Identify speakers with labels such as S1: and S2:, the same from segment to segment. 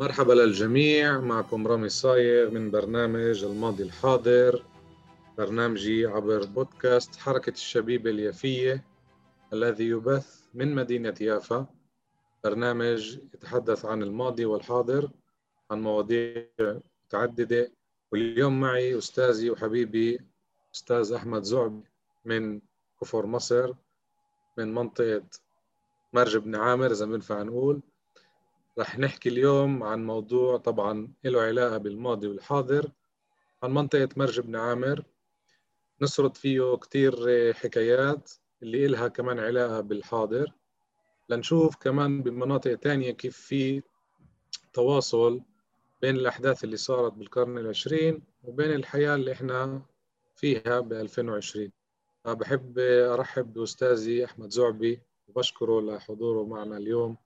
S1: مرحبا للجميع معكم رامي صايغ من برنامج الماضي الحاضر. برنامجي عبر بودكاست حركة الشبيبة اليافية الذي يبث من مدينة يافا. برنامج يتحدث عن الماضي والحاضر عن مواضيع متعددة. واليوم معي أستاذي وحبيبي أستاذ أحمد زعب من كفر مصر من منطقة مرج بن عامر إذا بنفع نقول. رح نحكي اليوم عن موضوع طبعا له علاقة بالماضي والحاضر عن منطقة مرج بن عامر نسرد فيه كتير حكايات اللي إلها كمان علاقة بالحاضر. لنشوف كمان بمناطق تانية كيف في تواصل بين الأحداث اللي صارت بالقرن العشرين وبين الحياة اللي إحنا فيها ب 2020 بحب أرحب بأستاذي أحمد زعبي وبشكره لحضوره معنا اليوم.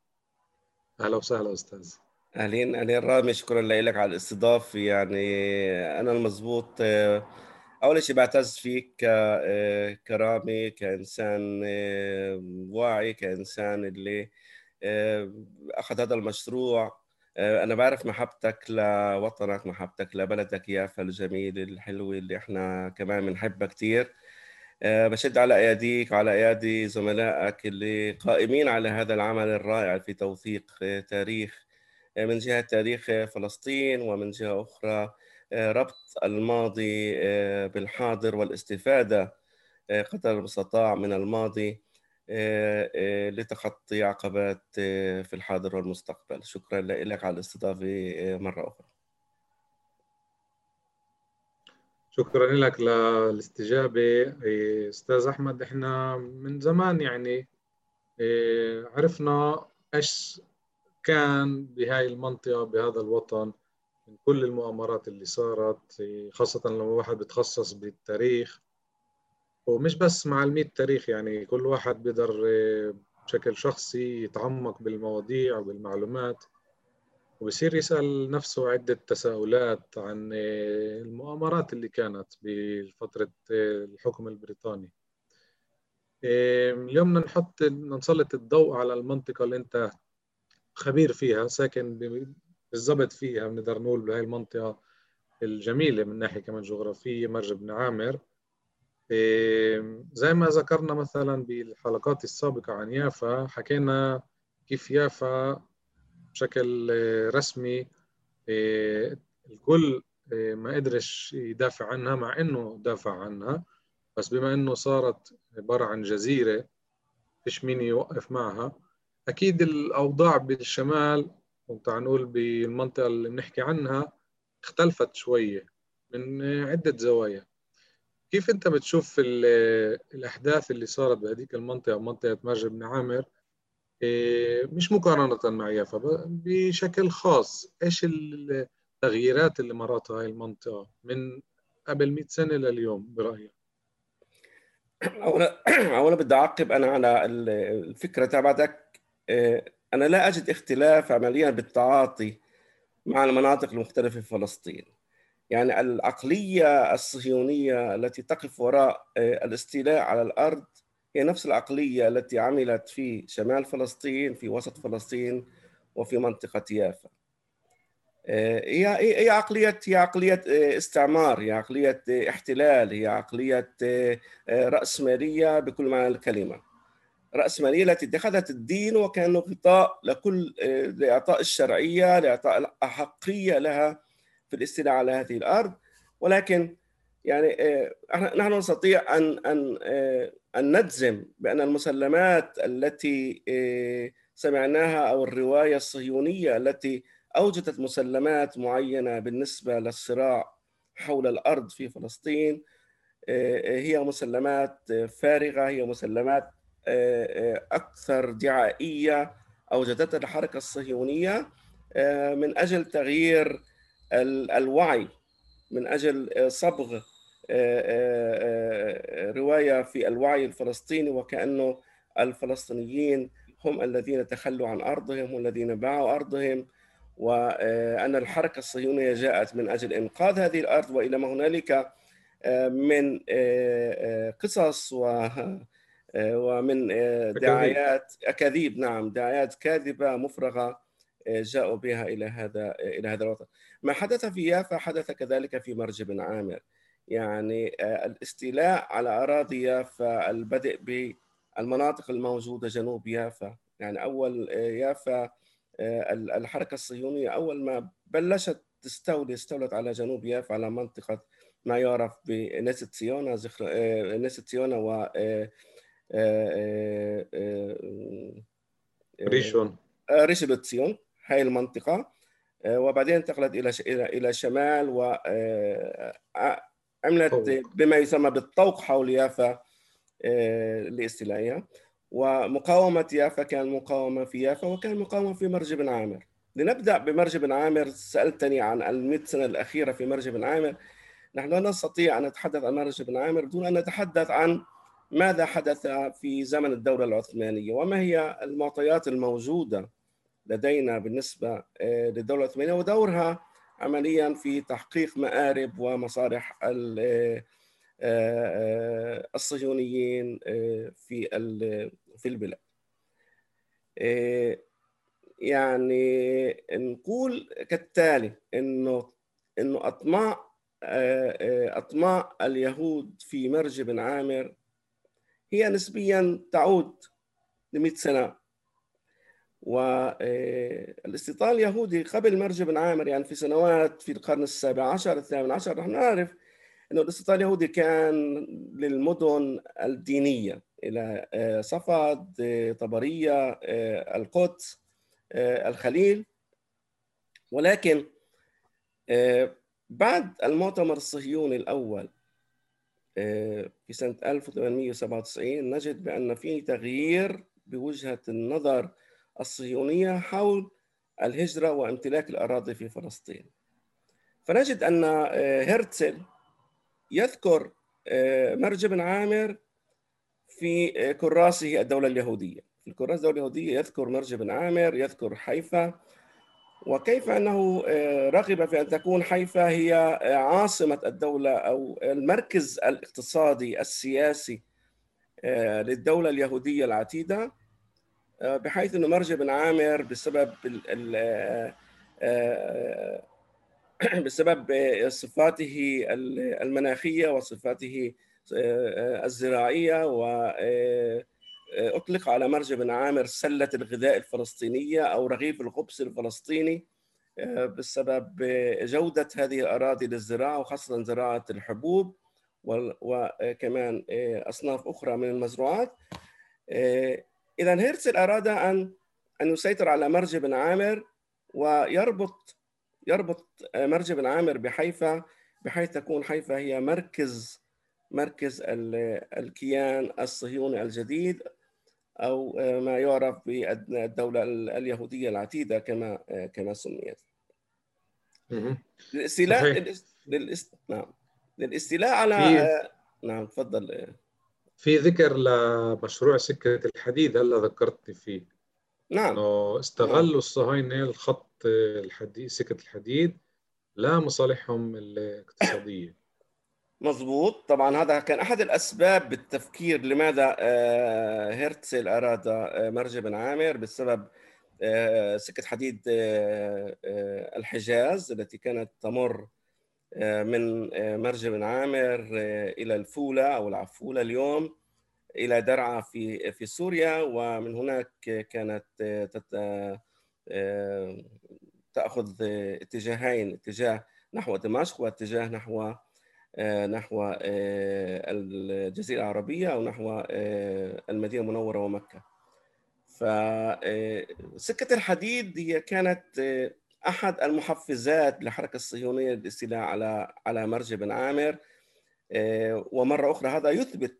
S1: أهلا وسهلا أستاذ.
S2: أهلين أهلين رامي شكرا لك على الاستضافة. يعني أنا المضبوط آه، أول شيء بعتز فيك آه، كرامي كإنسان آه، واعي كإنسان اللي أخذ هذا المشروع. أنا بعرف محبتك لوطنك محبتك لبلدك يافا الجميل الحلوة اللي إحنا كمان بنحبها كثير بشد على أياديك وعلى أيادي زملائك اللي قائمين على هذا العمل الرائع في توثيق آه، تاريخ آه، من جهة تاريخ فلسطين ومن جهة أخرى ربط الماضي بالحاضر والاستفادة قدر المستطاع من الماضي لتخطي عقبات في الحاضر والمستقبل. شكرا لك على الاستضافة مرة أخرى.
S1: شكرا لك للاستجابة. أستاذ أحمد إحنا من زمان يعني إيه، عرفنا إيش كان بهاي المنطقة بهذا الوطن من كل المؤامرات اللي صارت إيه، خاصة لما واحد بتخصص بالتاريخ. ومش بس معلمي التاريخ يعني كل واحد بيقدر إيه، بشكل شخصي يتعمق بالمواضيع وبالمعلومات وبصير يسأل نفسه عدة تساؤلات عن المؤامرات اللي كانت بفترة الحكم البريطاني. اليوم بدنا نحط نسلط الضوء على المنطقة اللي أنت خبير فيها ساكن بالضبط فيها بنقدر نقول بهاي المنطقة الجميلة من ناحية كمان جغرافية مرج بن عامر. زي ما ذكرنا مثلا بالحلقات السابقة عن يافا حكينا كيف يافا بشكل رسمي آه، الكل آه، ما قدرش يدافع عنها مع إنه دافع عنها. بس بما إنه صارت عبارة عن جزيرة فيش مين يوقف معها. أكيد الأوضاع بالشمال وتعال نقول بالمنطقة اللي بنحكي عنها اختلفت شوية من عدة زوايا. كيف أنت بتشوف الأحداث اللي صارت بهذيك المنطقة منطقة مرج بن عامر؟ مش مقارنة مع يافا بشكل خاص إيش التغييرات اللي مرتها هاي المنطقة من قبل 100 سنة لليوم برأيك؟
S2: أولا أولا بدي أعقب أنا على الفكرة تبعتك إيه، أنا لا أجد اختلاف عمليا بالتعاطي مع المناطق المختلفة في فلسطين يعني العقلية الصهيونية التي تقف وراء إيه، الاستيلاء على الأرض هي نفس العقلية التي عملت في شمال فلسطين في وسط فلسطين وفي منطقة يافا. آه، هي هي عقلية هي عقلية آه، استعمار هي عقلية آه، احتلال هي عقلية رأسمالية بكل معنى الكلمة. رأسمالية التي اتخذت الدين وكأنه غطاء لكل لإعطاء الشرعية لإعطاء الأحقية لها في الاستيلاء على هذه الأرض. ولكن يعني نحن نستطيع أن أن أن نجزم بأن المسلمات التي آه، سمعناها أو الرواية الصهيونية التي أوجدت مسلمات معينة بالنسبة للصراع حول الأرض في فلسطين آه، هي مسلمات فارغة هي مسلمات آه، أكثر دعائية أوجدتها الحركة الصهيونية من أجل تغيير الوعي من أجل صبغ رواية في الوعي الفلسطيني وكأنه الفلسطينيين هم الذين تخلوا عن أرضهم والذين باعوا أرضهم. وأن الحركة الصهيونية جاءت من أجل إنقاذ هذه الأرض وإلى ما هنالك من قصص و ومن دعايات أكاذيب نعم دعايات كاذبة مفرغة جاءوا بها إلى هذا إلى هذا الوطن. ما حدث في يافا حدث كذلك في مرج بن عامر. يعني الاستيلاء على أراضي يافا البدء بالمناطق الموجودة جنوب يافا. يعني أول يافا الحركة الصهيونية أول ما بلشت تستولي استولت على جنوب يافا على منطقة ما يعرف بنسة سيونا زخر نسة سيونا و
S1: ريشون.
S2: ريشبت سيون هاي المنطقة. وبعدين انتقلت إلى إلى إلى شمال وعملت بما يسمى بالطوق حول يافا لاستيلائها ومقاومة يافا كان مقاومة في يافا وكان مقاومة في مرج بن عامر. لنبدأ بمرج بن عامر. سألتني عن المئة سنة الأخيرة في مرج بن عامر. نحن لا نستطيع أن نتحدث عن مرج بن عامر دون أن نتحدث عن ماذا حدث في زمن الدولة العثمانية وما هي المعطيات الموجودة لدينا بالنسبة للدولة العثمانية. ودورها عمليا في تحقيق مآرب ومصالح الصهيونيين في في البلاد. يعني نقول كالتالي انه إنه أطماع أطماع اليهود في مرج بن عامر هي نسبيا تعود ل 100 سنة. والاستيطان اليهودي قبل مرج بن عامر يعني في سنوات في القرن السابع عشر الثامن عشر نحن نعرف إنه الاستيطان اليهودي كان للمدن الدينية إلى صفد طبرية القدس الخليل. ولكن بعد المؤتمر الصهيوني الأول في سنة 1897 نجد بأن في تغيير بوجهة النظر الصهيونية حول الهجرة وامتلاك الأراضي في فلسطين. فنجد أن هرتزل يذكر مرج بن عامر في كراسه الدولة اليهودية. في الكراس الدولة اليهودية يذكر مرج بن عامر يذكر حيفا. وكيف أنه رغب في أن تكون حيفا هي عاصمة الدولة أو المركز الاقتصادي السياسي للدولة اليهودية العتيدة. بحيث إنه مرج بن عامر بسبب بسبب صفاته المناخية وصفاته الزراعية و أطلق على مرج بن عامر سلة الغذاء الفلسطينية أو رغيف الخبز الفلسطيني بسبب جودة هذه الأراضي للزراعة وخاصة زراعة الحبوب وكمان أصناف أخرى من المزروعات. إذا هيرتزل أراد أن أن يسيطر على مرج بن عامر ويربط يربط مرج بن عامر بحيفا بحيث تكون حيفا هي مركز مركز الكيان الصهيوني الجديد أو ما يعرف بالدولة اليهودية العتيدة كما كما سميت. للاستيلاء للاست... نعم للاستيلاء على. نعم تفضل
S1: في ذكر لمشروع سكة الحديد هلا ذكرتني فيه؟
S2: نعم.
S1: إنه استغلوا نعم. الصهاينة الخط الحديد سكة الحديد لمصالحهم الاقتصادية.
S2: مضبوط طبعا هذا كان أحد الأسباب بالتفكير لماذا هرتزل أراد مرج بن عامر بسبب سكة حديد الحجاز التي كانت تمر من مرج بن عامر إلى الفولة أو العفولة اليوم إلى درعا في في سوريا ومن هناك كانت تأخذ اتجاهين اتجاه نحو دمشق واتجاه نحو نحو الجزيرة العربية أو نحو المدينة المنورة ومكة. فسكة الحديد هي كانت أحد المحفزات للحركة الصهيونية للاستيلاء على على مرج بن عامر. ومرة أخرى هذا يثبت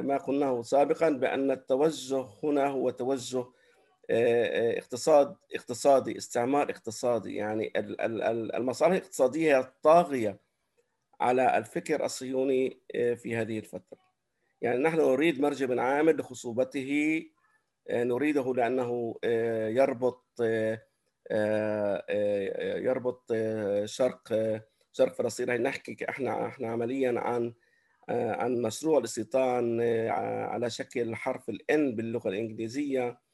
S2: ما قلناه سابقا بأن التوجه هنا هو توجه اقتصاد اقتصادي استعمار اقتصادي. يعني المصالح الاقتصادية الطاغية على الفكر الصهيوني في هذه الفترة. يعني نحن نريد مرج بن عامر لخصوبته نريده لأنه يربط يربط شرق شرق فلسطين. نحكي إحنا إحنا عمليا عن عن مشروع الاستيطان على شكل حرف الان باللغة الإنجليزية.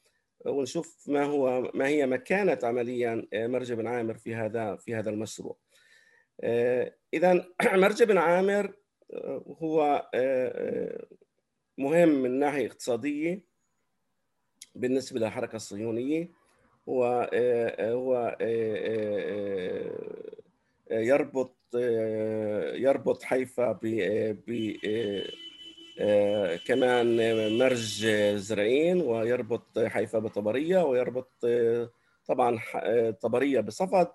S2: ونشوف ما هو ما هي مكانة عمليا مرج بن عامر في هذا في هذا المشروع. اذا مرج بن عامر هو مهم من ناحية اقتصادية بالنسبة للحركة الصهيونية. هو هو يربط يربط حيفا ب كمان مرج زرعين ويربط حيفا بطبرية ويربط طبعا طبرية بصفد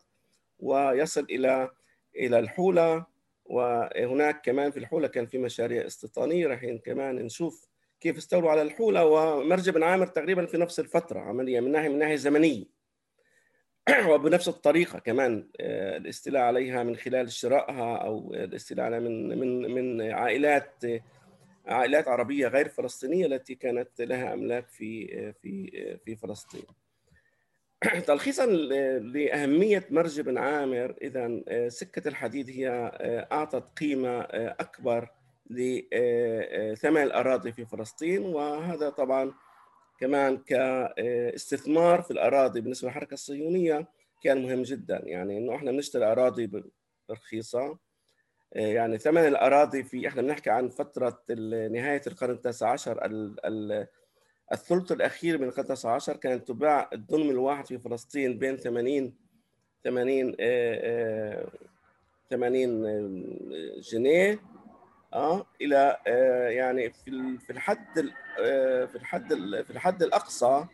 S2: ويصل إلى إلى الحولة وهناك كمان في الحولة كان في مشاريع استيطانية راح كمان نشوف كيف استولوا على الحولة ومرج بن عامر تقريبا في نفس الفترة عمليا من ناحيه من ناحية زمنية وبنفس الطريقة كمان الاستيلاء عليها من خلال شرائها أو الاستيلاء عليها من من من عائلات عائلات عربية غير فلسطينية التي كانت لها أملاك في في في فلسطين. تلخيصا لأهمية مرج بن عامر اذا سكة الحديد هي أعطت قيمة أكبر لثمن الأراضي في فلسطين وهذا طبعا كمان كاستثمار في الأراضي بالنسبة للحركة الصهيونية كان مهم جدا. يعني إنه إحنا بنشتري أراضي رخيصه يعني ثمن الأراضي في إحنا بنحكي عن فترة نهاية القرن التاسع عشر الثلث الأخير من القرن التاسع عشر كانت تباع الدنم الواحد في فلسطين بين 80 80 80 جنيه. آه إلى آه يعني في في الحد آه في الحد في الحد الأقصى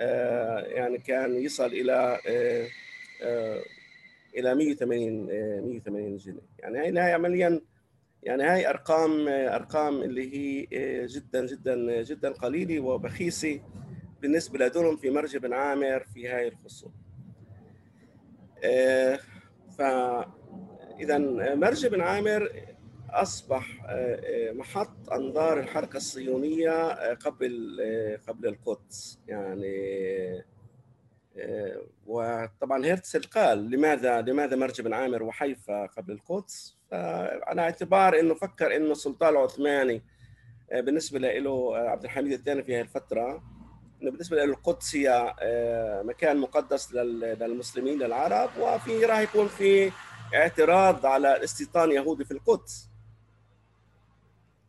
S2: آه يعني كان يصل إلى إلى 180 180 جنيه. يعني هاي عمليا يعني هاي أرقام أرقام اللي هي جدا جدا جدا قليلة وبخيسة بالنسبة لدرهم في مرج بن عامر في هاي الخصوم. فاذا مرج بن عامر أصبح محط أنظار الحركة الصهيونيه قبل قبل القدس. يعني وطبعا هرتزل قال لماذا لماذا مرج بن عامر وحيفا قبل القدس؟ على اعتبار إنه فكر إنه السلطان العثماني بالنسبة له عبد الحميد الثاني في هذه الفترة إنه بالنسبة له القدس هي مكان مقدس للمسلمين للعرب وفي راح يكون في اعتراض على استيطان يهودي في القدس.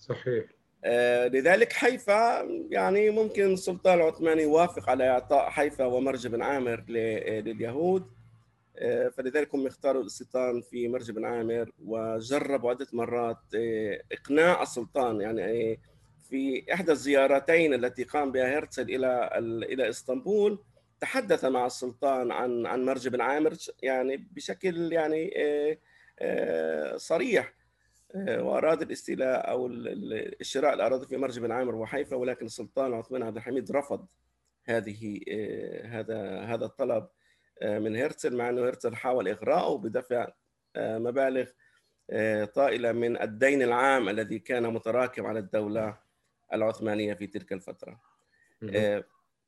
S1: صحيح.
S2: آه لذلك حيفا يعني ممكن السلطان العثماني يوافق على إعطاء حيفا ومرج بن عامر لليهود. آه فلذلك هم اختاروا الاستيطان في مرج بن عامر وجربوا عدة مرات آه إقناع السلطان. يعني في إحدى الزيارتين التي قام بها هرتزل إلى إلى إسطنبول تحدث مع السلطان عن عن مرج بن عامر يعني بشكل يعني صريح. وأراد الاستيلاء أو الشراء الأراضي في مرج بن عامر وحيفا ولكن السلطان العثماني عبد الحميد رفض هذه هذا هذا الطلب من هرتزل مع أنه هرتزل حاول إغراءه بدفع مبالغ طائلة من الدين العام الذي كان متراكم على الدولة العثمانية في تلك الفترة.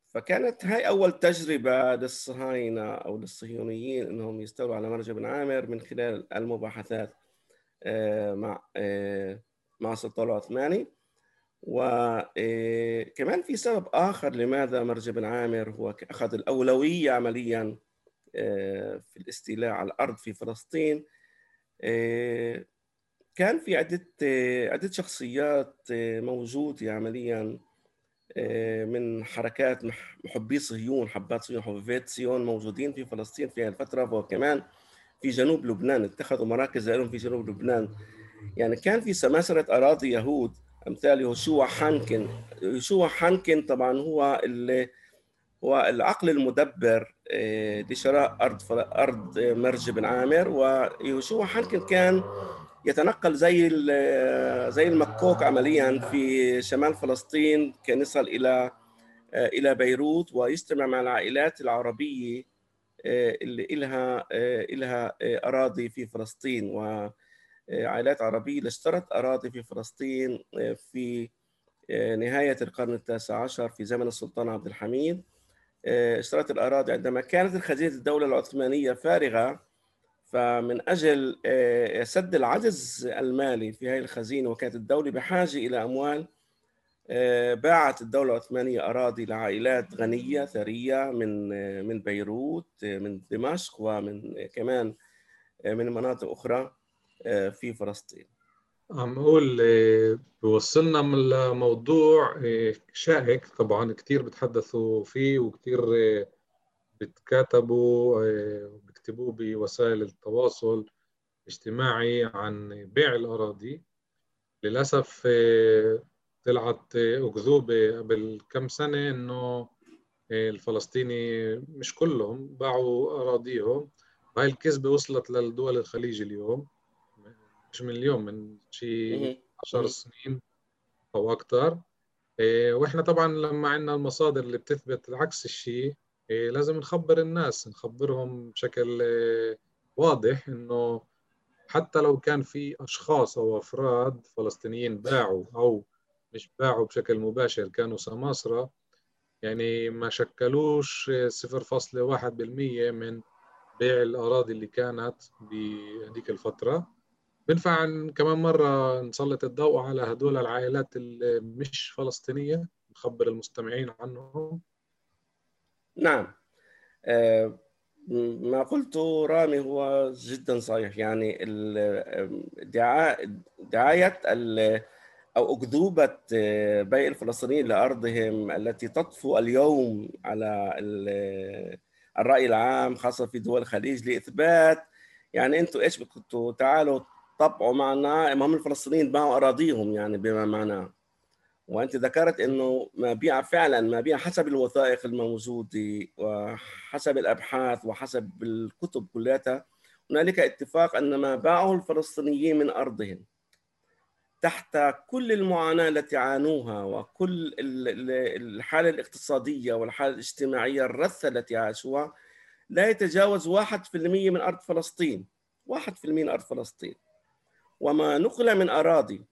S2: فكانت هاي أول تجربة للصهاينة أو للصهيونيين إنهم يستولوا على مرج بن عامر من خلال المباحثات مع مع السلطان العثماني. وكمان في سبب آخر لماذا مرج بن عامر هو أخذ الأولوية عمليا في الاستيلاء على الأرض في فلسطين. كان في عدة عدة شخصيات موجوده عمليا من حركات محبي صهيون حبات صهيون حبيبات صهيون موجودين في فلسطين في الفترة وكمان في جنوب لبنان اتخذوا مراكز لهم في جنوب لبنان. يعني كان في سماسرة أراضي يهود أمثال يهوشوا حانكن. يهوشوا حانكن طبعا هو اللي هو العقل المدبر لشراء أرض أرض مرج بن عامر. ويهوشوا حانكن كان يتنقل زي زي المكوك عمليا في شمال فلسطين كان يصل إلى إلى بيروت ويجتمع مع العائلات العربية. اللي لها لها أراضي في فلسطين وعائلات عربية اللي اشترت أراضي في فلسطين في نهاية القرن التاسع عشر في زمن السلطان عبد الحميد. اشترت الأراضي عندما كانت خزينه الدولة العثمانية فارغة فمن أجل سد العجز المالي في هذه الخزينة وكانت الدولة بحاجة إلى أموال باعت الدولة العثمانية أراضي لعائلات غنية ثرية من من بيروت من دمشق ومن كمان من مناطق أخرى في فلسطين.
S1: عم أقول بوصلنا من الموضوع شائك طبعا كثير بتحدثوا فيه وكثير بتكاتبوا وبكتبوه بوسائل التواصل الاجتماعي عن بيع الأراضي للأسف طلعت أكذوبة قبل كم سنة إنه الفلسطيني مش كلهم باعوا أراضيهم. وهي الكذبة وصلت للدول الخليج اليوم. مش من اليوم من شيء عشر سنين أو أكثر وإحنا طبعا لما عندنا المصادر اللي بتثبت عكس الشيء لازم نخبر الناس نخبرهم بشكل واضح إنه حتى لو كان في أشخاص أو أفراد فلسطينيين باعوا أو مش باعوا بشكل مباشر كانوا سماسرة يعني ما شكلوش 0.1% من بيع الأراضي اللي كانت بهذيك الفترة. بنفع كمان مرة نسلط الضوء على هدول العائلات اللي مش فلسطينية نخبر المستمعين عنهم.
S2: نعم. ما قلته رامي هو جدا صحيح يعني دعاية أو أكذوبة بيع الفلسطينيين لأرضهم التي تطفو اليوم على الرأي العام خاصة في دول الخليج لإثبات. يعني أنتم إيش كنتوا تعالوا طبعوا معنا. هم الفلسطينيين؟ باعوا أراضيهم يعني بما معناه. وأنت ذكرت إنه مبيع فعلا مبيع حسب الوثائق الموجودة وحسب الأبحاث وحسب الكتب كلها. هنالك اتفاق أن ما باعه الفلسطينيين من أرضهم. تحت كل المعاناة التي عانوها وكل الحالة الاقتصادية والحالة الاجتماعية الرثة التي عاشوها لا يتجاوز واحد في المية من أرض فلسطين. واحد في المية من أرض فلسطين. وما نقل من أراضي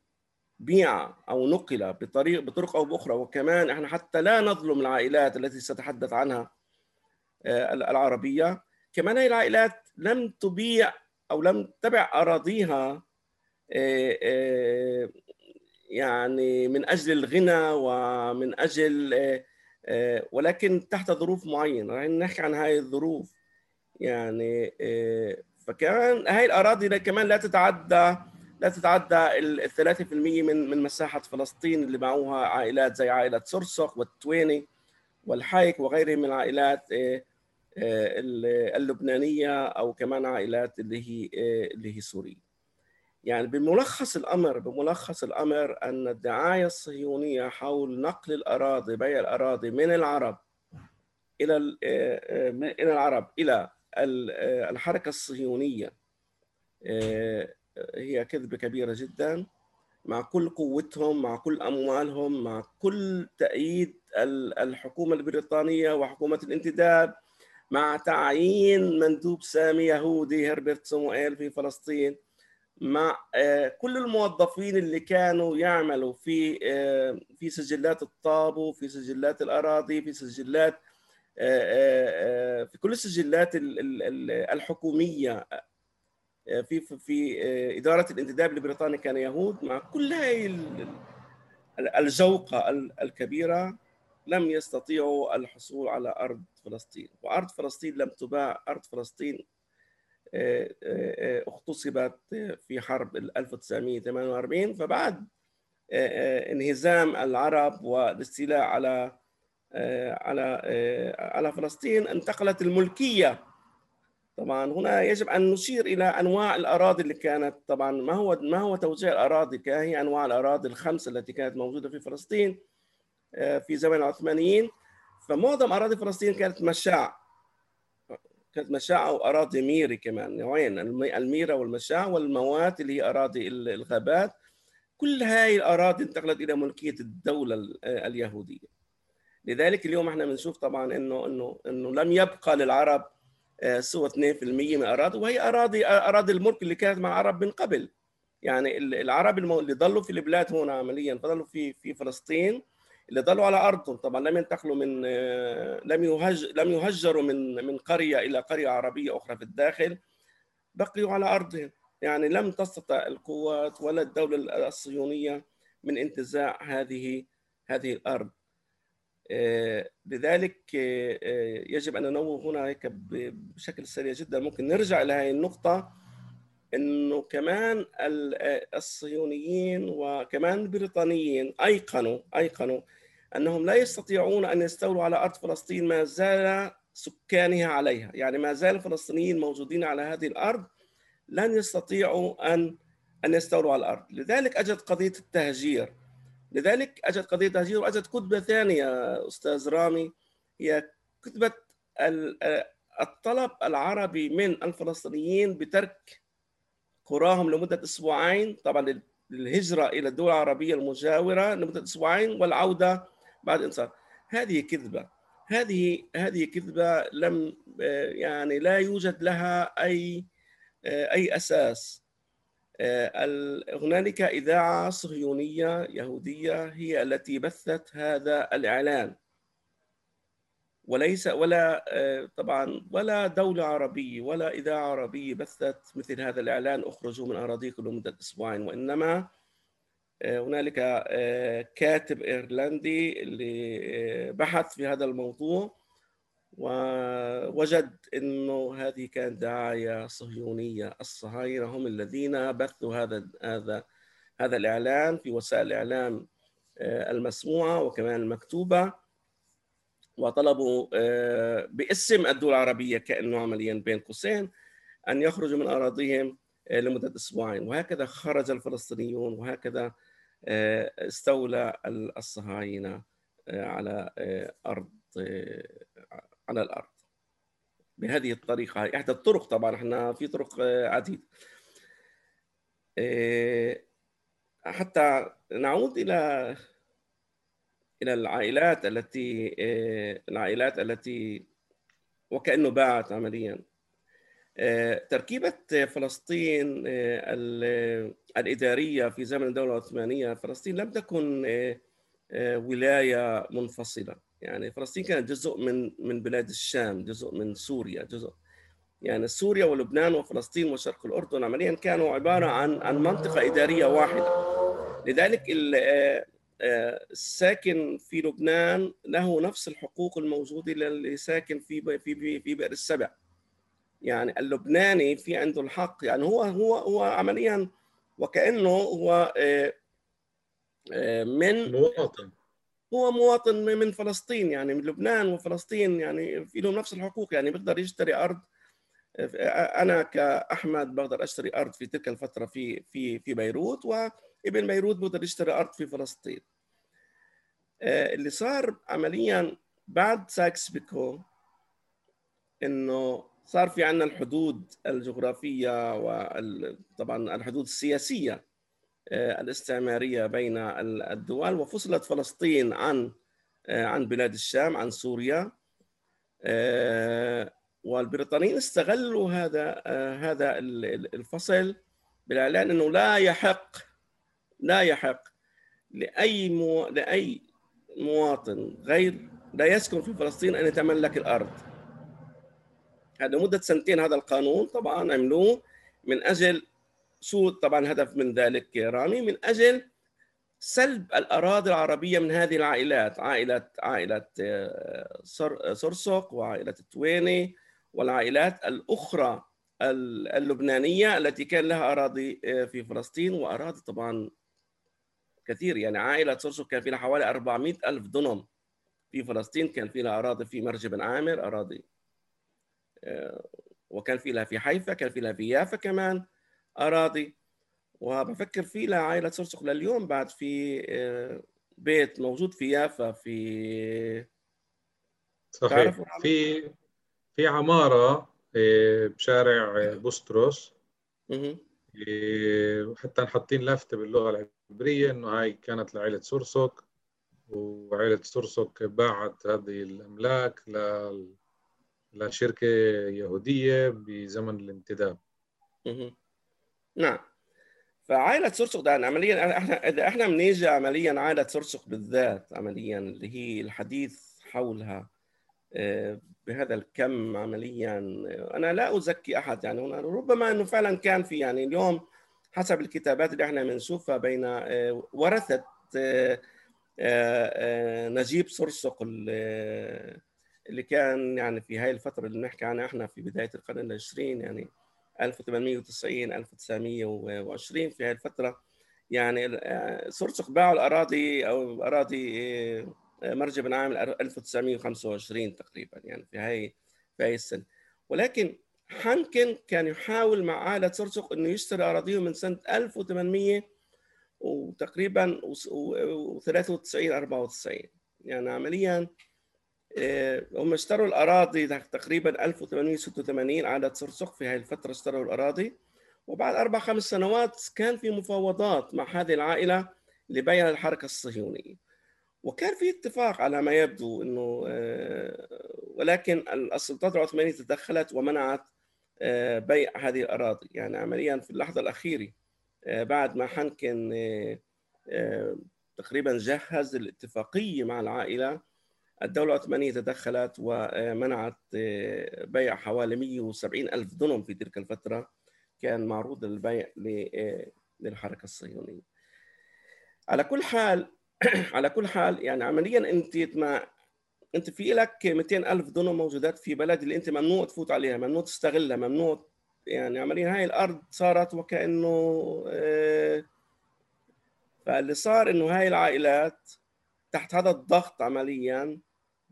S2: بيع أو نقل بطريق بطرق أو بأخرى وكمان إحنا حتى لا نظلم العائلات التي سأتحدث عنها العربية كمان هذه العائلات لم تبيع أو لم تبع أراضيها يعني من أجل الغنى ومن أجل ولكن تحت ظروف معينة. راح نحكي عن هاي الظروف. يعني فكمان هاي الأراضي كمان لا تتعدى لا تتعدى ال 3% من من مساحة فلسطين اللي باعوها عائلات زي عائلة سرسخ والتويني والحايك وغيرهم من العائلات اللبنانية أو كمان عائلات اللي هي اللي هي سوريه يعني بملخص الأمر بملخص الأمر أن الدعاية الصهيونية حول نقل الأراضي بيع الأراضي من العرب إلى إلى العرب إلى الحركة الصهيونية هي كذبة كبيرة جدا مع كل قوتهم مع كل أموالهم مع كل تأييد الحكومة البريطانية وحكومة الانتداب مع تعيين مندوب سامي يهودي هربرت صموئيل في فلسطين. مع كل الموظفين اللي كانوا يعملوا في في سجلات الطابو في سجلات الأراضي في سجلات في كل السجلات الحكومية في في إدارة الانتداب البريطاني كان يهود مع كل هذه الجوقة الكبيرة لم يستطيعوا الحصول على أرض فلسطين. وأرض فلسطين لم تباع أرض فلسطين اغتصبت في حرب 1948 فبعد انهزام العرب والاستيلاء على على على فلسطين انتقلت الملكية. طبعا هنا يجب أن نشير إلى أنواع الأراضي اللي كانت طبعا ما هو ما هو توزيع الأراضي هي أنواع الأراضي الخمسه التي كانت موجودة في فلسطين في زمن العثمانيين. فمعظم أراضي فلسطين كانت مشاع. كانت مشاعة وأراضي ميري كمان. نوعين الميرة والمشاع والموات اللي هي أراضي الغابات. كل هاي الأراضي انتقلت إلى ملكية الدولة اليهودية. لذلك اليوم إحنا بنشوف طبعا إنه إنه إنه لم يبقى للعرب آه، سوى 2% من أراضي. وهي أراضي أراضي الملك اللي كانت مع العرب من قبل. يعني العرب اللي ضلوا في البلاد هنا عمليا فضلوا في في فلسطين. اللي ضلوا على أرضهم. طبعا لم ينتقلوا من آه، لم يهج لم يهجروا من من قرية إلى قرية عربية أخرى في الداخل بقيوا على أرضهم. يعني لم تستطع القوات ولا الدولة الصهيونية من انتزاع هذه هذه الأرض. آه، لذلك آه، يجب أن ننوه هنا هيك بشكل سريع جدا. ممكن نرجع إلى هذه النقطة إنه كمان الصهيونيين وكمان البريطانيين أيقنوا أيقنوا أنهم لا يستطيعون أن يستولوا على أرض فلسطين ما زال سكانها عليها، يعني ما زال الفلسطينيين موجودين على هذه الأرض لن يستطيعوا ان أن يستولوا على الأرض، لذلك اجت قضية التهجير. لذلك اجت قضية التهجير واجت كتبة ثانية أستاذ رامي هي كتبة الطلب العربي من الفلسطينيين بترك قراهم لمدة أسبوعين طبعا للهجرة إلى الدول العربية المجاورة لمدة أسبوعين والعودة بعد انصار. هذه كذبة. هذه هذه كذبة لم يعني لا يوجد لها أي أي أساس. هنالك إذاعة صهيونية يهودية هي التي بثت هذا الإعلان. وليس ولا طبعا ولا دولة عربية ولا إذاعة عربية بثت مثل هذا الإعلان أخرجوا من أراضيكم لمدة أسبوعين وإنما آه، هنالك آه، كاتب إيرلندي اللي آه، بحث في هذا الموضوع ووجد إنه هذه كانت دعاية صهيونية. الصهاينة هم الذين بثوا هذا هذا هذا الإعلان في وسائل الإعلام المسموعة وكمان المكتوبة وطلبوا باسم الدول العربية كأنه عمليا بين قوسين أن يخرجوا من أراضيهم لمدة أسبوعين. وهكذا خرج الفلسطينيون وهكذا آه، استولى الصهاينة آه، على آه، أرض على الأرض. بهذه الطريقة إحدى الطرق طبعا إحنا في طرق عديدة. حتى نعود إلى إلى العائلات التي العائلات التي وكأنه باعت عمليا. تركيبة فلسطين الإدارية في زمن الدولة العثمانية فلسطين لم تكن ولاية منفصلة. يعني فلسطين كانت جزء من من بلاد الشام جزء من سوريا جزء. يعني سوريا ولبنان وفلسطين وشرق الأردن عمليا كانوا عبارة عن عن منطقة إدارية واحدة. لذلك الساكن في لبنان له نفس الحقوق الموجودة للي ساكن في في في بئر السبع. يعني اللبناني في عنده الحق. يعني هو هو هو عمليا وكأنه هو آه، آه، من
S1: مواطن.
S2: هو مواطن من فلسطين يعني من لبنان وفلسطين يعني في لهم نفس الحقوق يعني بيقدر يشتري أرض. آه، أنا كأحمد بقدر أشتري أرض في تلك الفترة في في في بيروت وابن بيروت بقدر يشتري أرض في فلسطين. اللي صار عمليا بعد ساكس بيكو إنه صار في عندنا الحدود الجغرافية وطبعا الحدود السياسية آه، الاستعمارية بين الدول وفصلت فلسطين عن آه، عن بلاد الشام عن سوريا آه، والبريطانيين استغلوا هذا هذا الفصل بالإعلان إنه لا يحق لا يحق لأي مو لأي مواطن غير لا يسكن في فلسطين أن يتملك الأرض. هذا مدة سنتين هذا القانون طبعا عملوه من أجل شو طبعا الهدف من ذلك رامي من أجل سلب الأراضي العربية من هذه العائلات عائلة عائلة آه، سرسق وعائلة التويني والعائلات الأخرى اللبنانية التي كان لها أراضي آه، في فلسطين وأراضي طبعا كثير. يعني عائلة سرسق كان في لها حوالي 400 ألف دونم في فلسطين كان في لها أراضي في مرج بن عامر أراضي وكان في لها في حيفا كان في لها في يافا كمان أراضي. وبفكر في لها عائلة سرسق لليوم بعد في آه، بيت موجود في يافا في
S1: صحيح. في في عمارة آه، بشارع بوستروس. وحتى حاطين لافتة باللغة العبرية إنه هاي كانت لعائلة سرسق وعائلة سرسك باعت هذه الأملاك لشركة يهودية بزمن الانتداب.
S2: نعم. فعائلة سرسق ده عمليا إحنا إذا إحنا بنيجي عمليا عائلة سرسق بالذات عمليا اللي هي الحديث حولها آه، بهذا الكم عمليا أنا لا أزكي أحد يعني هنا ربما إنه فعلا كان في يعني اليوم حسب الكتابات اللي إحنا بنشوفها بين آه، ورثة آه، نجيب سرسق اللي كان يعني في هاي الفترة اللي بنحكي عنها إحنا في بداية القرن العشرين يعني 1890 1920 في هذه الفترة. يعني سرسق باعوا الأراضي أو أراضي آه، مرجع من عام 1925 تقريبا يعني في هاي في هاي السنة. ولكن حنكن كان يحاول مع عائله سرسق إنه يشتري أراضيهم من سنة 1800 وتقريبا 93 94 يعني عمليا آه، هم اشتروا الأراضي تقريبا 1886 عدد سرسق في هذه الفترة اشتروا الأراضي. وبعد أربع خمس سنوات كان في مفاوضات مع هذه العائلة لبيع الحركة الصهيونية. وكان في اتفاق على ما يبدو إنه آه، ولكن السلطات العثمانية تدخلت ومنعت آه، بيع هذه الأراضي. يعني عمليا في اللحظة الأخيرة بعد ما حنكن تقريبا جهز الاتفاقية مع العائلة الدولة العثمانية تدخلت ومنعت آه، بيع حوالي 170 ألف دونم في تلك الفترة. كان معروض للبيع آه، للحركة الصهيونية. على كل حال على كل حال يعني عمليا أنت ما أنت في لك 200 ألف دونم موجودات في بلد اللي أنت ممنوع تفوت عليها ممنوع تستغلها ممنوع يعني عمليا هاي الأرض صارت وكأنه آه، فاللي صار إنه هاي العائلات تحت هذا الضغط عمليا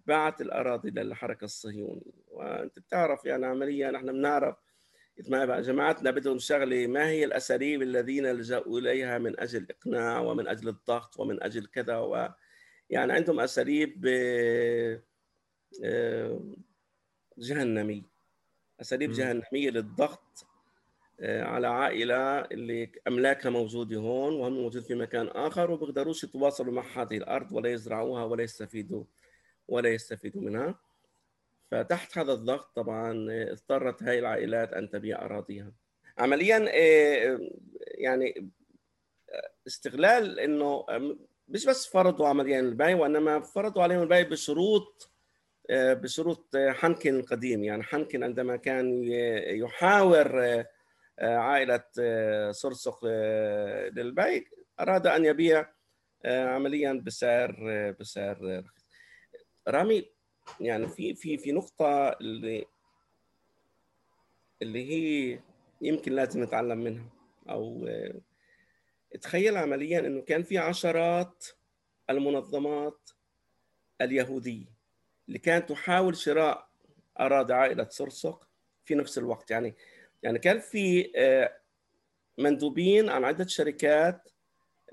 S2: باعت الأراضي للحركة الصهيونية. وأنت بتعرف يعني عمليا نحن بنعرف ما جماعتنا بدهم شغلة ما هي الأساليب الذين لجأوا إليها من أجل إقناع ومن أجل الضغط ومن أجل كذا و يعني عندهم أساليب آه، جهنمية. أساليب جهنمية للضغط آه، على عائلة اللي أملاكها موجودة هون وهم موجود في مكان آخر وما بيقدروش يتواصلوا مع هذه الأرض ولا يزرعوها ولا يستفيدوا ولا يستفيدوا منها. فتحت هذا الضغط طبعا اضطرت هاي العائلات أن تبيع أراضيها. عمليا آه، يعني استغلال إنه مش بس فرضوا عمليا البيع وإنما فرضوا عليهم البيع بشروط آه، بشروط حنكن القديم يعني حنكن عندما كان يحاور آه، عائلة سرسق للبيع أراد أن يبيع عمليا بسعر بسعر رخيص. رامي يعني في في في نقطة اللي اللي هي يمكن لازم نتعلم منها أو تخيل عمليا إنه كان في عشرات المنظمات اليهودية اللي كانت تحاول شراء أراضي عائلة سرسق في نفس الوقت. يعني يعني كان في آه، مندوبين عن عدة شركات آه،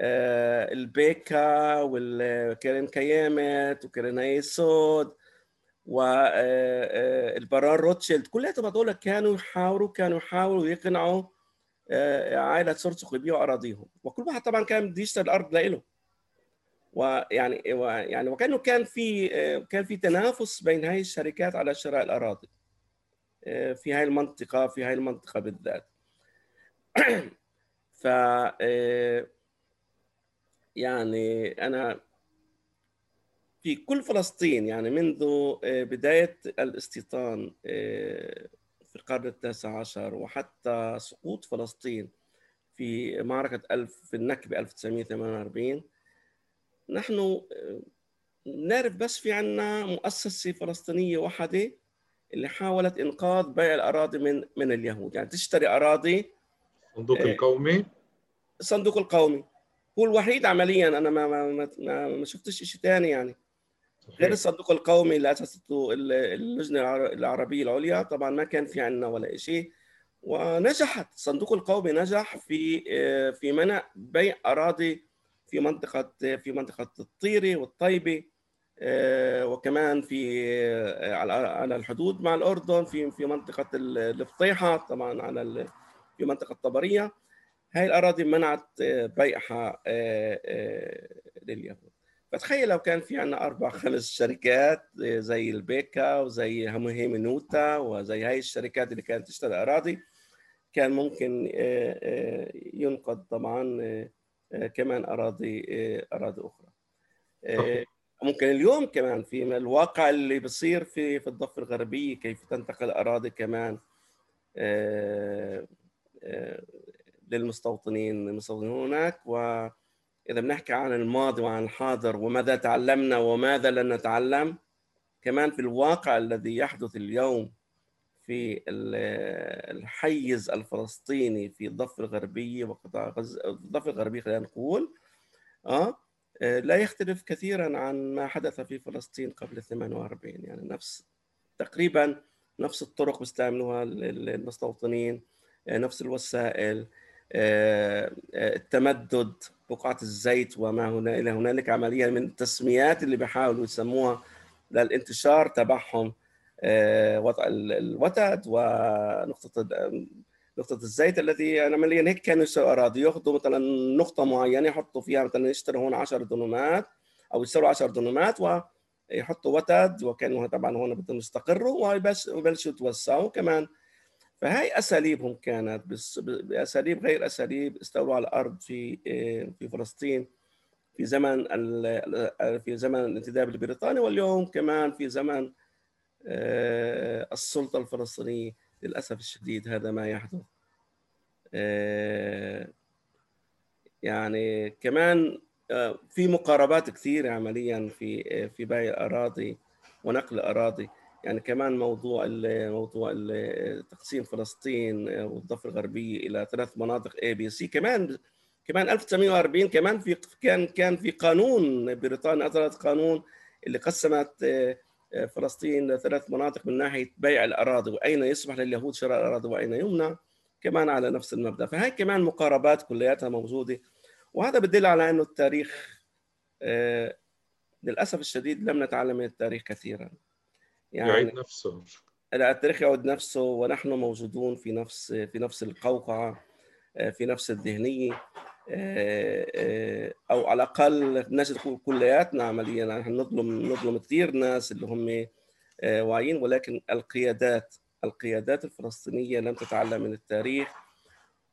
S2: البيكا والكيرن كيمت وكيرن هيسود والبرار آه، روتشيلد. كلهم هذول كانوا يحاوروا كانوا يحاولوا يقنعوا عائلة سرسق يبيعوا أراضيهم. وكل واحد طبعا كان بده يشتري الأرض لإله. ويعني يعني وكأنه كان في كان في تنافس بين هاي الشركات على شراء الأراضي في هاي المنطقة في هاي المنطقة بالذات. ف يعني أنا في كل فلسطين يعني منذ آه، بداية الاستيطان آه، في القرن التاسع عشر وحتى سقوط فلسطين في معركة ألف في النكبة 1948 نحن آه، نعرف بس في عنا مؤسسة فلسطينية واحدة اللي حاولت إنقاذ بيع الأراضي من من اليهود. يعني تشتري أراضي
S1: صندوق القومي؟
S2: الصندوق القومي. هو الوحيد عمليا. أنا ما ما ما, ما شفتش شيء ثاني يعني. غير الصندوق القومي اللي أسسته اللجنة العربية العليا. طبعا ما كان في عندنا ولا شيء ونجحت. الصندوق القومي نجح في في منع بيع أراضي في منطقة في منطقة الطيره والطيبة وكمان في على الحدود مع الأردن في في منطقة الفطيحة طبعا على في منطقة طبرية. هاي الأراضي منعت آه، بيعها آه، آه، لليهود. فتخيل لو كان في عندنا أربع خمس شركات زي البيكا وزي هيمنوتا وزي هاي الشركات اللي كانت تشتري أراضي كان ممكن ينقذ طبعا كمان أراضي أراضي أخرى. ممكن اليوم كمان في الواقع اللي بصير في في الضفة الغربية كيف تنتقل اراضي كمان للمستوطنين المستوطنين هناك وإذا بنحكي عن الماضي وعن الحاضر وماذا تعلمنا وماذا لن نتعلم كمان في الواقع الذي يحدث اليوم في الحيز الفلسطيني في الضفه الغربية وقطاع غزه الضفه الغربية خلينا نقول آه لا يختلف كثيرا عن ما حدث في فلسطين قبل 48 يعني نفس تقريبا نفس الطرق بيستعملوها المستوطنين نفس الوسائل. التمدد بقعة الزيت وما هنا إلى هنالك عمليا من التسميات اللي بيحاولوا يسموها للانتشار تبعهم الوتد ونقطة نقطة الزيت الذي عمليا هيك كانوا يشتروا أراضي ياخذوا مثلا نقطة معينة يحطوا فيها مثلا يشتروا هون 10 دونمات أو يشتروا 10 دونمات ويحطوا وتد وكانوا طبعا هون بدهم يستقروا ويبلشوا يتوسعوا كمان. فهي أساليبهم كانت بأساليب غير أساليب استولوا على الأرض في في فلسطين في زمن في زمن الانتداب البريطاني واليوم كمان في زمن السلطة الفلسطينية. للأسف الشديد هذا ما يحدث. يعني كمان في مقاربات كثيرة عمليا في في بيع الأراضي ونقل الأراضي. يعني كمان موضوع موضوع تقسيم فلسطين والضفة الغربية إلى ثلاث مناطق اي بي سي كمان كمان 1940 كمان في كان كان في قانون بريطانيا اصدرت قانون اللي قسمت فلسطين لثلاث مناطق من ناحية بيع الأراضي وأين يسمح لليهود شراء الأراضي وأين يمنع. كمان على نفس المبدأ. فهي كمان مقاربات كلياتها موجودة. وهذا بدل على إنه التاريخ للأسف الشديد لم نتعلم من التاريخ كثيرا.
S1: يعني يعيد نفسه.
S2: التاريخ يعود نفسه ونحن موجودون في نفس في نفس القوقعة في نفس الذهنية أو على الأقل نجد كلياتنا عمليا. نحن نظلم نظلم كثير ناس اللي هم واعيين ولكن القيادات القيادات الفلسطينية لم تتعلم من التاريخ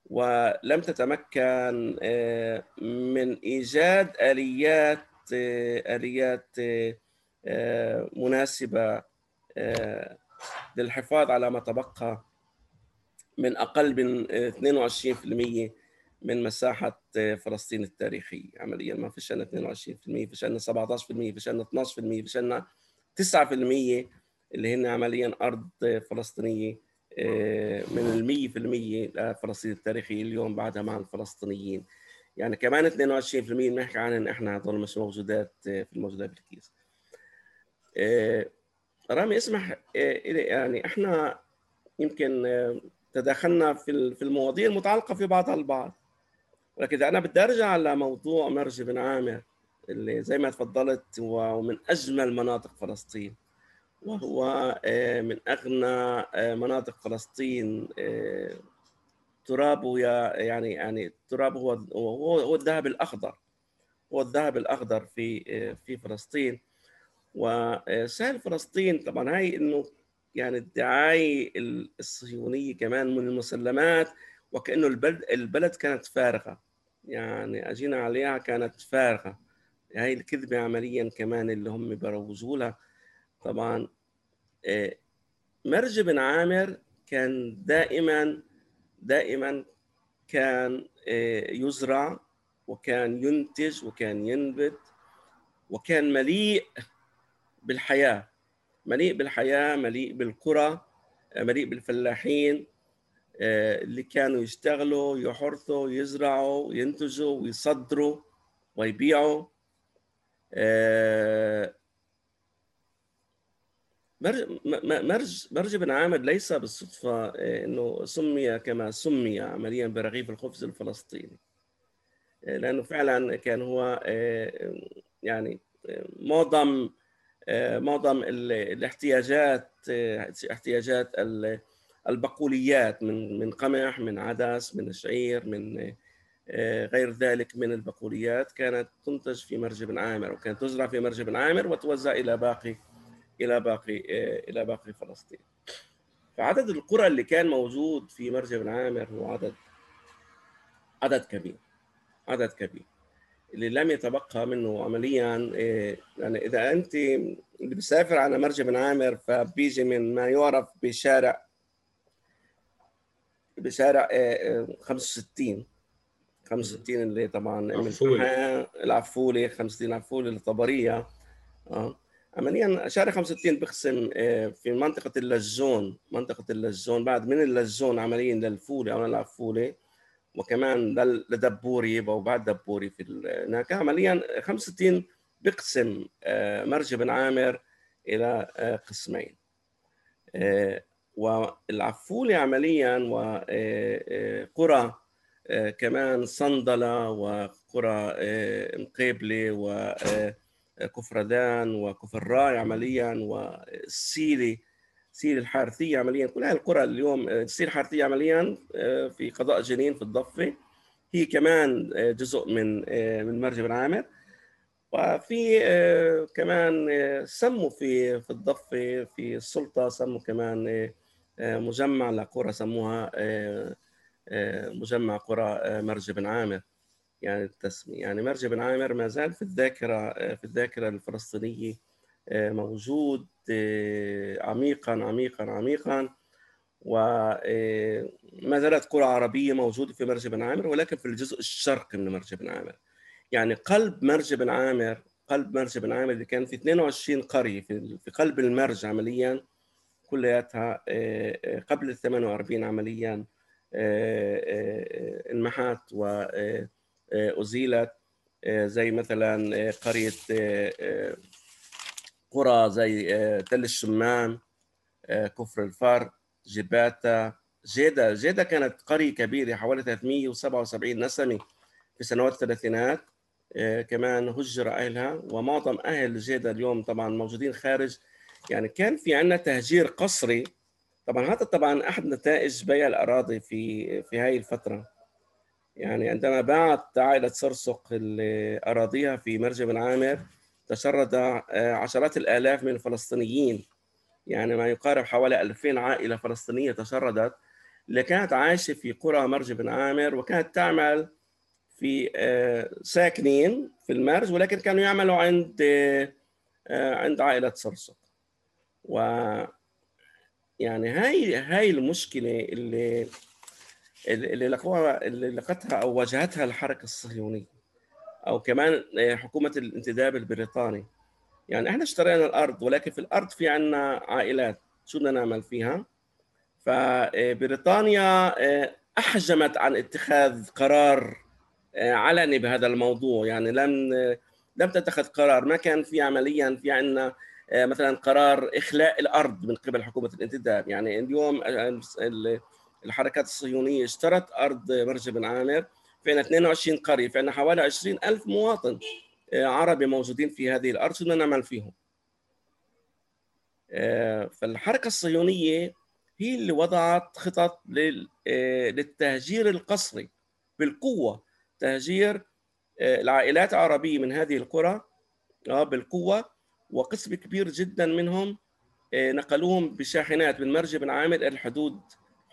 S2: ولم تتمكن من إيجاد آليات آليات مناسبة للحفاظ على ما تبقى من أقل من 22% من مساحة فلسطين التاريخية. عمليا ما فيش عندنا 22% فيش عندنا 17% فيش عندنا 12% فيش عندنا 9% اللي هن عمليا أرض فلسطينية من ال 100% لفلسطين التاريخيه اليوم بعدها مع الفلسطينيين. يعني كمان 22% بنحكي عنهم إحنا هذول مش موجودات في الموجودات بالكيس. رامي اسمح يعني إحنا يمكن تداخلنا في في المواضيع المتعلقة في بعضها البعض. ولكن أنا بدي أرجع لموضوع مرج بن عامر اللي زي ما تفضلت هو من أجمل مناطق فلسطين وهو من أغنى مناطق فلسطين ترابه يعني يعني ترابه هو هو الذهب الأخضر هو الذهب الأخضر في في فلسطين. وسهل فلسطين طبعا هاي إنه يعني الدعاية الصهيونية كمان من المسلمات وكأنه البلد البلد كانت فارغة. يعني أجينا عليها كانت فارغة. هاي الكذبة عمليا كمان اللي هم بروجوا لها. طبعا مرج بن عامر كان دائما دائما كان يزرع وكان ينتج وكان ينبت وكان مليء بالحياة. مليء بالحياة مليء بالقرى مليء بالفلاحين اللي كانوا يشتغلوا يحرثوا يزرعوا ينتجوا ويصدروا ويبيعوا. مرج مرج مرج بن عامر ليس بالصدفة إنه سمي كما سمي عمليا برغيف الخبز الفلسطيني. لأنه فعلا كان هو يعني معظم معظم الاحتياجات احتياجات البقوليات من من قمح من عدس من شعير من غير ذلك من البقوليات كانت تنتج في مرج بن عامر وكانت تزرع في مرج بن عامر وتوزع إلى باقي إلى باقي إلى باقي فلسطين. فعدد القرى اللي كان موجود في مرج بن عامر هو عدد عدد كبير عدد كبير اللي لم يتبقى منه عمليا يعني إذا أنت اللي بيسافر على مرج بن عامر فبيجي من ما يعرف بشارع بشارع 65 65 اللي طبعا
S1: العفولي
S2: العفولي 65 العفولي الطبريه آه. عمليا شارع 65 بقسم في منطقة اللجون. منطقة اللجون بعد من اللجون عمليا للفولي أو للعفولي وكمان لدبوري وبعد دبوري في هناك. عمليا 65 بقسم مرج بن عامر إلى قسمين. والعفولي عمليا وقرى كمان صندلة وقرى مقيبلة وكفردان وكفر راي عمليا والسيلي سيل الحارثية عمليا. كل هذه القرى اليوم السيل الحارثية عمليا في قضاء جنين في الضفة. هي كمان جزء من من مرج بن عامر. وفي كمان سموا في في الضفة في السلطة سموا كمان مجمع لقرى سموها مجمع قرى مرج بن عامر. يعني التسمية يعني مرج بن عامر ما زال في الذاكرة في الذاكرة الفلسطينية موجود. عميقا عميقا عميقا. وما زالت قرى عربية موجودة في مرج بن عامر ولكن في الجزء الشرقي من مرج بن عامر. يعني قلب مرج بن عامر قلب مرج بن عامر اللي كان في 22 قرية في قلب المرج عمليا كلياتها قبل ال 48 عمليا انمحت وأزيلت زي مثلا قرية قرى زي تل الشمام كفر الفر جباتا جيدا. جيدا كانت قرية كبيرة حوالي 377 نسمة في سنوات الثلاثينات كمان هجر أهلها ومعظم أهل جيدا اليوم طبعا موجودين خارج. يعني كان في عندنا تهجير قسري طبعا هذا طبعا أحد نتائج بيع الأراضي في في هاي الفترة. يعني عندما باعت عائلة صرصق أراضيها في مرج بن عامر تشرد عشرات الآلاف من الفلسطينيين. يعني ما يقارب حوالي 2000 عائلة فلسطينية تشردت اللي كانت عايشة في قرى مرج بن عامر وكانت تعمل في ساكنين في المرج ولكن كانوا يعملوا عند عند عائلة صرصق و يعني هاي هاي المشكلة اللي اللي لقوها اللي لقتها أو واجهتها الحركة الصهيونية. أو كمان حكومة الانتداب البريطاني. يعني إحنا اشترينا الأرض ولكن في الأرض في عندنا عائلات. شو بدنا نعمل فيها؟ فبريطانيا أحجمت عن اتخاذ قرار علني بهذا الموضوع. يعني لم لم تتخذ قرار. ما كان في عمليا في عندنا مثلا قرار إخلاء الأرض من قبل حكومة الانتداب. يعني اليوم الحركات الصهيونية اشترت أرض مرج بن عامر. في عندنا 22 قرية في حوالي 20 ألف مواطن عربي موجودين في هذه الأرض بدنا نعمل فيهم؟ فالحركة الصهيونية هي اللي وضعت خطط للتهجير القسري بالقوة تهجير العائلات العربية من هذه القرى بالقوة وقسم كبير جدا منهم نقلوهم بشاحنات من مرج بن عامر إلى الحدود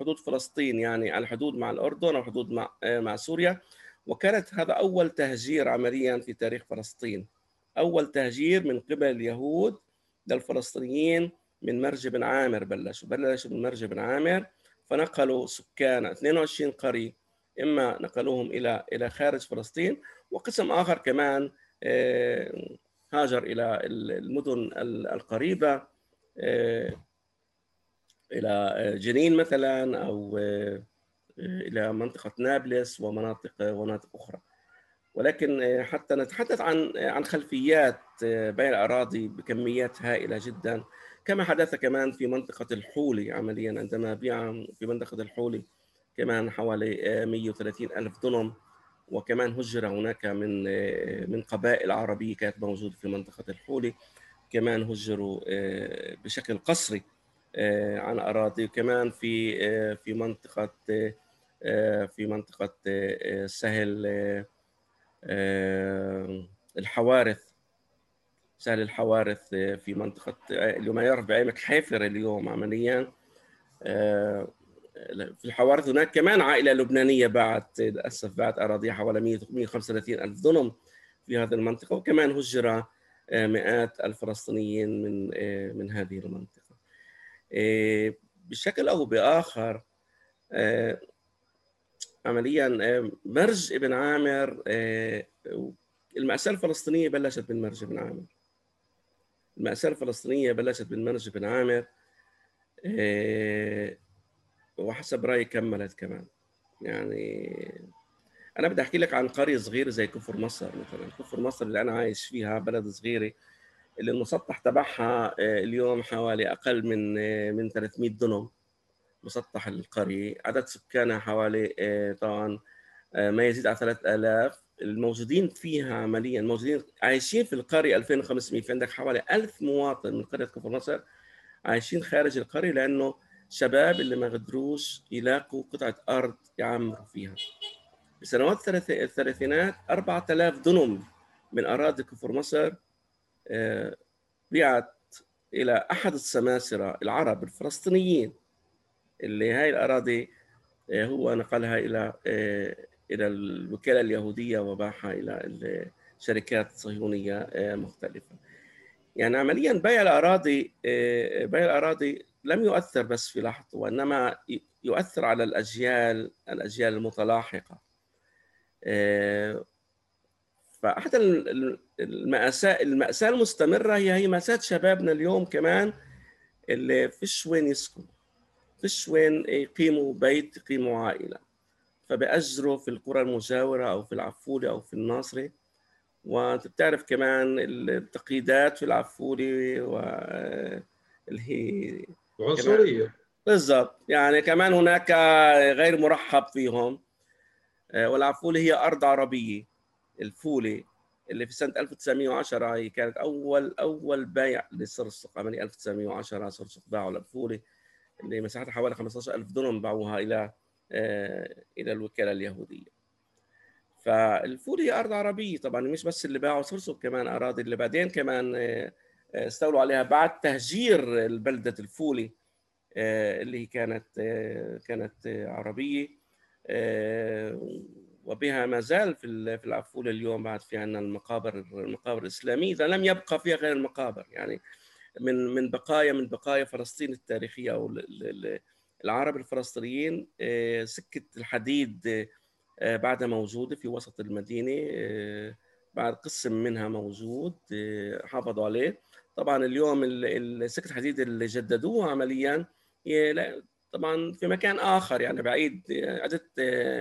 S2: حدود فلسطين يعني الحدود مع الأردن أو الحدود مع مع سوريا. وكانت هذا أول تهجير عمليا في تاريخ فلسطين. أول تهجير من قبل اليهود للفلسطينيين من مرج بن عامر بلشوا بلشوا من مرج بن عامر. فنقلوا سكان 22 قرية إما نقلوهم إلى إلى خارج فلسطين وقسم آخر كمان هاجر إلى المدن القريبة إلى جنين مثلا أو إلى منطقة نابلس ومناطق ومناطق أخرى. ولكن حتى نتحدث عن عن خلفيات بيع الأراضي بكميات هائله جدا. كما حدث كمان في منطقة الحولي عمليا عندما بيع في منطقة الحولي كمان حوالي 130 ألف دونم. وكمان هجر هناك من من قبائل عربية كانت موجودة في منطقة الحولي. كمان هجروا بشكل قسري. عن أراضي. وكمان في في منطقة في منطقة سهل الحوارث. سهل الحوارث في منطقة اللي ما يعرف بعينك حيفر اليوم عمليا. في الحوارث هناك كمان عائلة لبنانية باعت للأسف باعت أراضيها حوالي 135 ألف دونم في هذه المنطقة. وكمان هجر مئات الفلسطينيين من من هذه المنطقة. بشكل أو بآخر عمليا مرج ابن عامر المأساة الفلسطينية بلشت من مرج ابن عامر. المأساة الفلسطينية بلشت من مرج ابن عامر وحسب رأيي كملت كمان. يعني أنا بدي أحكي لك عن قرية صغيرة زي كفر مصر مثلا. كفر مصر اللي أنا عايش فيها بلد صغيرة. اللي المسطح تبعها اليوم حوالي أقل من من 300 دنم مسطح القرية عدد سكانها حوالي طبعا ما يزيد على 3000 الموجودين فيها عمليا موجودين عايشين في القرية 2500 في عندك حوالي 1000 مواطن من قرية كفر مصر عايشين خارج القرية لأنه شباب اللي ما قدروش يلاقوا قطعة أرض يعمروا فيها. بسنوات الثلاثينات 4000 دنم من أراضي كفر مصر بيعت إلى أحد السماسرة العرب الفلسطينيين اللي هاي الأراضي هو نقلها إلى إلى الوكالة اليهودية وباعها إلى الشركات صهيونية مختلفة. يعني عمليا بيع الأراضي بيع الأراضي لم يؤثر بس في لحظته وإنما يؤثر على الأجيال الأجيال المتلاحقة. فأحد المأساة المأساة المستمرة هي هي مأساة شبابنا اليوم كمان اللي فيش وين يسكنوا فيش وين يقيموا بيت يقيموا عائلة. فبأجروا في القرى المجاورة أو في العفولة أو في الناصرة. وأنت بتعرف كمان التقييدات في العفولة واللي هي
S1: عنصريه
S2: بالضبط. يعني كمان هناك غير مرحب فيهم. والعفولة هي أرض عربية الفولة. اللي في سنة 1910 هي كانت أول أول بيع للسرسق عملية 1910 سرسق باعوا للفولة اللي مساحتها حوالي 15000 دونم باعوها إلى إلى الوكالة اليهودية. فالفولة هي أرض عربية طبعا مش بس اللي باعوا سرسق كمان أراضي اللي بعدين كمان استولوا عليها بعد تهجير البلدة الفولي اللي كانت كانت عربية وبها ما زال في في العفولة اليوم بعد في عندنا المقابر المقابر الإسلامية إذا لم يبقى فيها غير المقابر يعني من من بقايا من بقايا فلسطين التاريخية أو العرب الفلسطينيين سكة الحديد بعدها موجودة في وسط المدينة بعد قسم منها موجود حافظوا عليه. طبعا اليوم سكة الحديد اللي جددوها عمليا طبعا في مكان آخر يعني بعيد عدة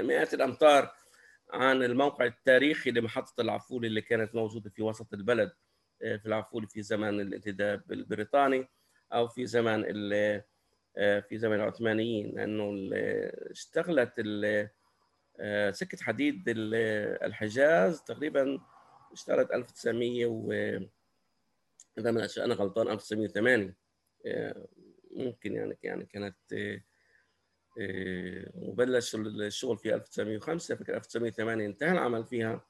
S2: مئات الأمتار عن الموقع التاريخي لمحطة العفولي اللي كانت موجودة في وسط البلد في العفولي في زمان الانتداب البريطاني أو في زمان في زمان العثمانيين لأنه اشتغلت سكة حديد الحجاز تقريبا اشتغلت 1900 و إذا ما أنا غلطان 1908 ممكن يعني يعني كانت وبلش الشغل في 1905 فكرة 1908 انتهى العمل فيها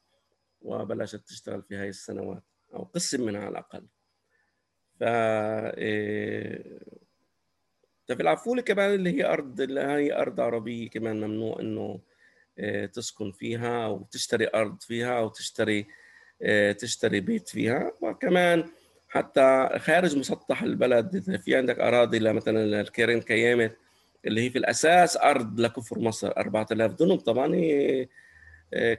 S2: وبلشت تشتغل في هاي السنوات أو قسم منها على الأقل. ف ففي العفولة كمان اللي هي أرض اللي هي أرض عربية كمان ممنوع إنه تسكن فيها أو تشتري أرض فيها أو تشتري تشتري بيت فيها. وكمان حتى خارج مسطح البلد في عندك أراضي مثلا الكيرين كيامت اللي هي في الأساس أرض لكفر مصر 4000 دنم طبعا هي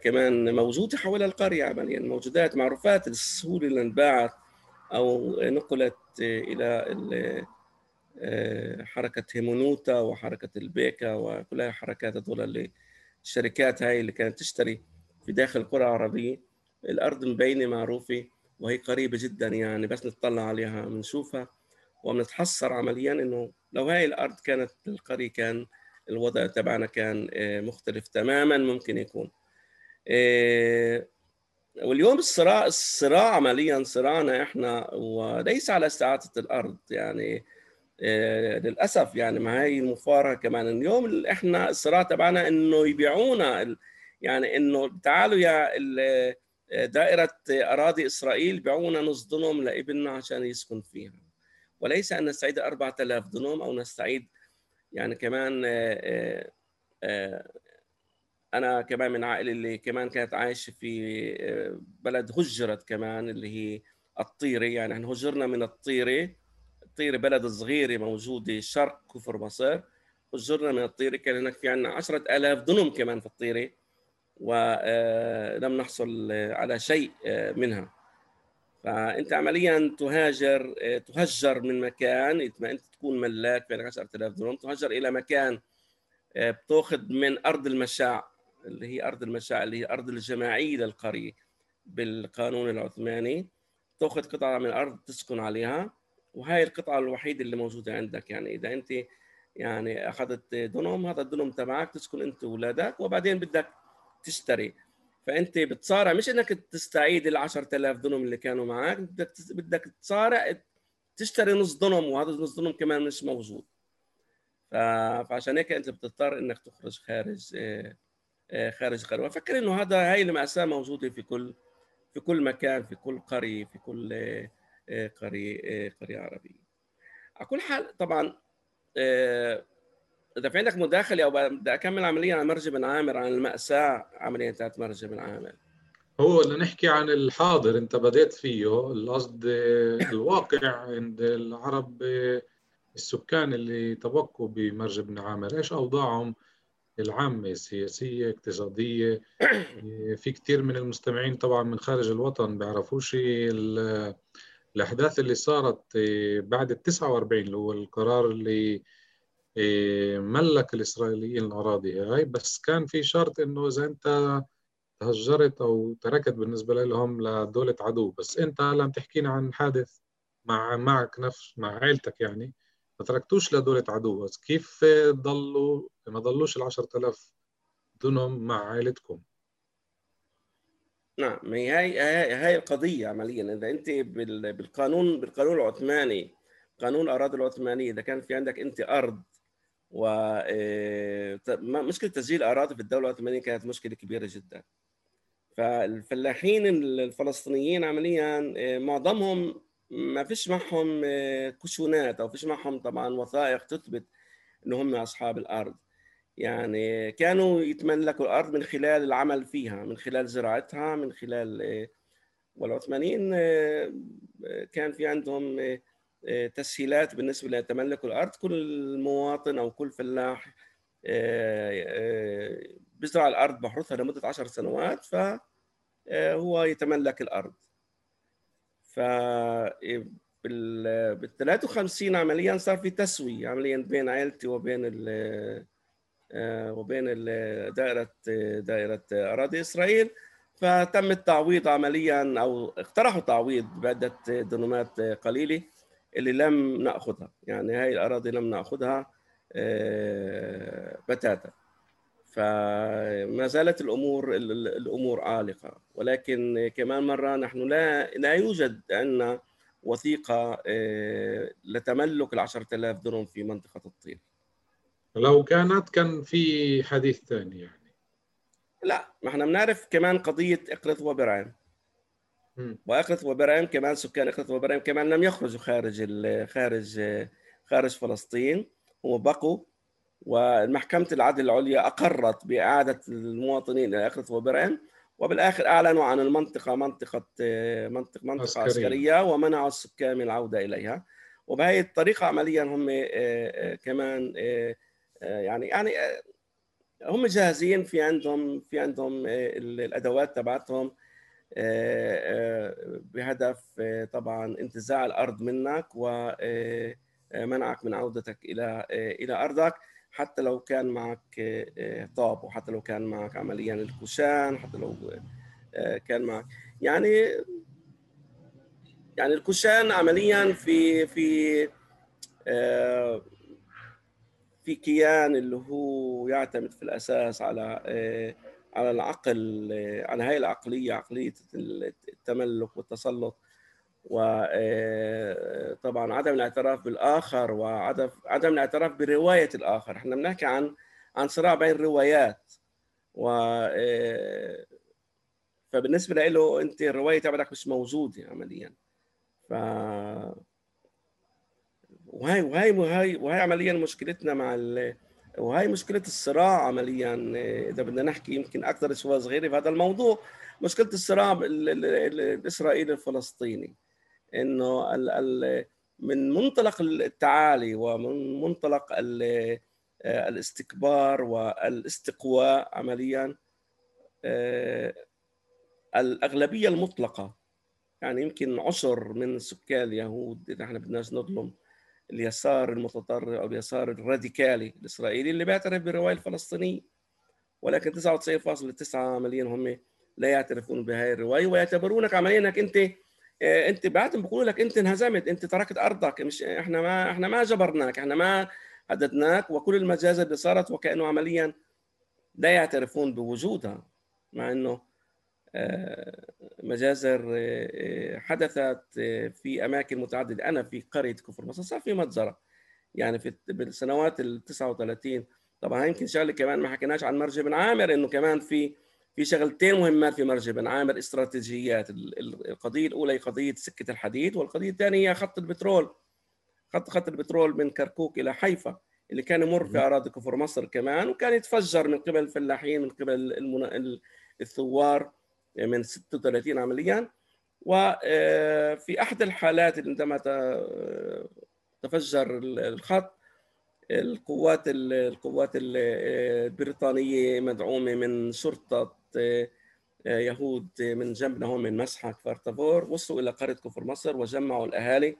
S2: كمان موجودة حول القرية عمليا موجودات معروفات السهوله اللي انباعت أو نقلت إلى حركة هيمونوتا وحركة البيكا وكلها حركات هذول اللي الشركات هاي اللي كانت تشتري في داخل القرى العربيه الأرض مبينة معروفة وهي قريبة جدا يعني بس نطلع عليها بنشوفها وبنتحسر عمليا إنه لو هاي الأرض كانت القرية كان الوضع تبعنا كان مختلف تماما ممكن يكون. واليوم الصراع الصراع عمليا صراعنا إحنا وليس على استعادة الأرض يعني للأسف يعني ما هي المفارقة كمان. اليوم إحنا الصراع تبعنا إنه يبيعونا يعني إنه تعالوا يا دائرة أراضي إسرائيل بيعونا نص دنم لإبننا عشان يسكن فيها. وليس أن نستعيد 4000 دنم أو نستعيد يعني كمان أنا كمان من عائله اللي كمان كانت عايشة في بلد هجرت كمان اللي هي الطيرة. يعني إحنا هجرنا من الطيرة. الطيرة بلد صغيرة موجودة شرق كفر مصر. هجرنا من الطيرة. كان هناك في عندنا 10000 دنم كمان في الطيرة. ولم نحصل على شيء منها. فأنت عمليا تهاجر تهجر من مكان ما أنت تكون ملاك بين 10000 دنم تهجر إلى مكان بتأخذ من أرض المشاع اللي هي أرض المشاع اللي هي أرض الجماعيه للقرية بالقانون العثماني. تأخذ قطعة من الأرض تسكن عليها. وهي القطعة الوحيدة اللي موجودة عندك. يعني إذا أنت يعني أخذت دنم هذا الدنم تبعك تسكن أنت وأولادك وبعدين بدك تشتري. فأنت بتصارع مش إنك تستعيد ال 10000 دنم اللي كانوا معك بدك بدك تصارع تشتري نص دنم وهذا النص دنم كمان مش موجود. فعشان هيك أنت بتضطر إنك تخرج خارج خارج قرية وفكر إنه هذا هاي المأساة موجودة في كل في كل مكان في كل قرية في كل قرية قرية عربية. على كل حال طبعا إذا في عندك مداخلة أو بدي أكمل عمليا عن مرج بن عامر عن المأساة عمليا تاعت مرج بن عامر.
S1: هو بدنا نحكي عن الحاضر أنت بديت فيه القصد الواقع عند العرب السكان اللي تبقوا بمرج بن عامر. إيش أوضاعهم؟ العامة سياسية اقتصادية. في كثير من المستمعين طبعا من خارج الوطن بيعرفوش الأحداث اللي صارت بعد ال 49 اللي هو القرار اللي ملك الإسرائيليين الأراضي. هاي بس كان في شرط إنه إذا أنت تهجرت أو تركت بالنسبة لهم لدولة عدو بس أنت لم تحكينا عن حادث مع معك نفس مع عائلتك يعني. ما تركتوش لدولة عدو بس كيف ضلوا؟ ما ضلوش ال 10000 دنم مع عائلتكم.
S2: نعم هي هي هي القضية عمليا. إذا أنت بالقانون بالقانون العثماني قانون الأراضي العثمانية إذا كان في عندك أنت أرض و مشكلة تسجيل أراضي في الدولة العثمانيه كانت مشكلة كبيرة جدا. فالفلاحين الفلسطينيين عمليا معظمهم ما فيش معهم كشونات أو فيش معهم طبعا وثائق تثبت إن هم أصحاب الأرض. يعني كانوا يتملكوا الأرض من خلال العمل فيها من خلال زراعتها من خلال والعثمانيين كان في عندهم تسهيلات بالنسبة لتملك الأرض كل مواطن أو كل فلاح بيزرع الأرض بحرثها لمدة 10 سنوات فهو يتملك الأرض. ف بال 53 عمليا صار في تسوية عمليا بين عائلتي وبين ال وبين دائرة دائرة أراضي إسرائيل. فتم التعويض عمليا أو اقترحوا تعويض بعدة دنومات قليلة. اللي لم نأخذها يعني هاي الأراضي لم نأخذها بتاتا. فما زالت الأمور الأمور عالقة. ولكن كمان مرة نحن لا لا يوجد عندنا وثيقة لتملك ال 10000 درهم في منطقة الطين.
S1: لو كانت كان في حديث ثاني يعني.
S2: لا ما إحنا بنعرف كمان قضية اقرث وبرعين واقرث وبرعين كمان سكان اقرث وبرعين كمان لم يخرجوا خارج خارج خارج فلسطين. هم بقوا ومحكمة العدل العليا أقرت بإعادة المواطنين إلى أقرث وبرعين وبالآخر أعلنوا عن المنطقة منطقة منطقة منطقة عسكرية, عسكرية ومنعوا السكان من العودة إليها. وبهذه الطريقة عمليا هم كمان يعني يعني هم جاهزين في عندهم في عندهم الأدوات تبعتهم. بهدف طبعا انتزاع الأرض منك ومنعك من عودتك إلى إلى أرضك. حتى لو كان معك طاب وحتى لو كان معك عمليا الكوشان حتى لو كان معك. يعني يعني الكوشان عمليا في في في كيان اللي هو يعتمد في الأساس على على العقل على هاي العقلية عقلية التملك والتسلط وطبعا عدم الاعتراف بالآخر وعدم عدم الاعتراف برواية الآخر. إحنا بنحكي عن عن صراع بين روايات و فبالنسبة له أنت الرواية تبعك مش موجودة عمليا. ف وهي وهي وهي وهي عمليا مشكلتنا مع ال... وهي مشكلة الصراع عمليا إذا بدنا نحكي يمكن أكثر شوي صغيرة في هذا الموضوع مشكلة الصراع الإسرائيلي الفلسطيني. إنه ال... ال... من منطلق التعالي ومن منطلق ال... الاستكبار والاستقواء عمليا الأغلبية المطلقة. يعني يمكن عشر من سكان اليهود إذا إحنا بدناش نظلم اليسار المتطرف أو اليسار الراديكالي الإسرائيلي اللي بيعترف بالرواية الفلسطينية. ولكن 99.9 مليون هم لا يعترفون بهذه الرواية ويعتبرونك عمليا إنك أنت آه، أنت بعدهم بيقولوا لك أنت انهزمت أنت تركت أرضك مش إحنا ما إحنا ما جبرناك إحنا ما هددناك وكل المجازر اللي صارت وكأنه عمليا لا يعترفون بوجودها مع إنه مجازر حدثت في أماكن متعددة. أنا في قرية كفر مصر صار في مجزره يعني في بالسنوات ال 39 طبعا يمكن شغلة كمان ما حكيناش عن مرج بن عامر إنه كمان في في شغلتين مهمات في مرج بن عامر. استراتيجيات القضية الأولى هي قضية سكة الحديد والقضية الثانية هي خط البترول. خط خط البترول من كركوك إلى حيفا اللي كان يمر في أراضي كفر مصر كمان وكان يتفجر من قبل الفلاحين من قبل الثوار. من 36 عمليا. وفي أحد الحالات عندما تفجر الخط القوات القوات البريطانية مدعومة من شرطه يهود من جنبنا هون من مسحة كفارتافور وصلوا إلى قرية كفر مصر وجمعوا الأهالي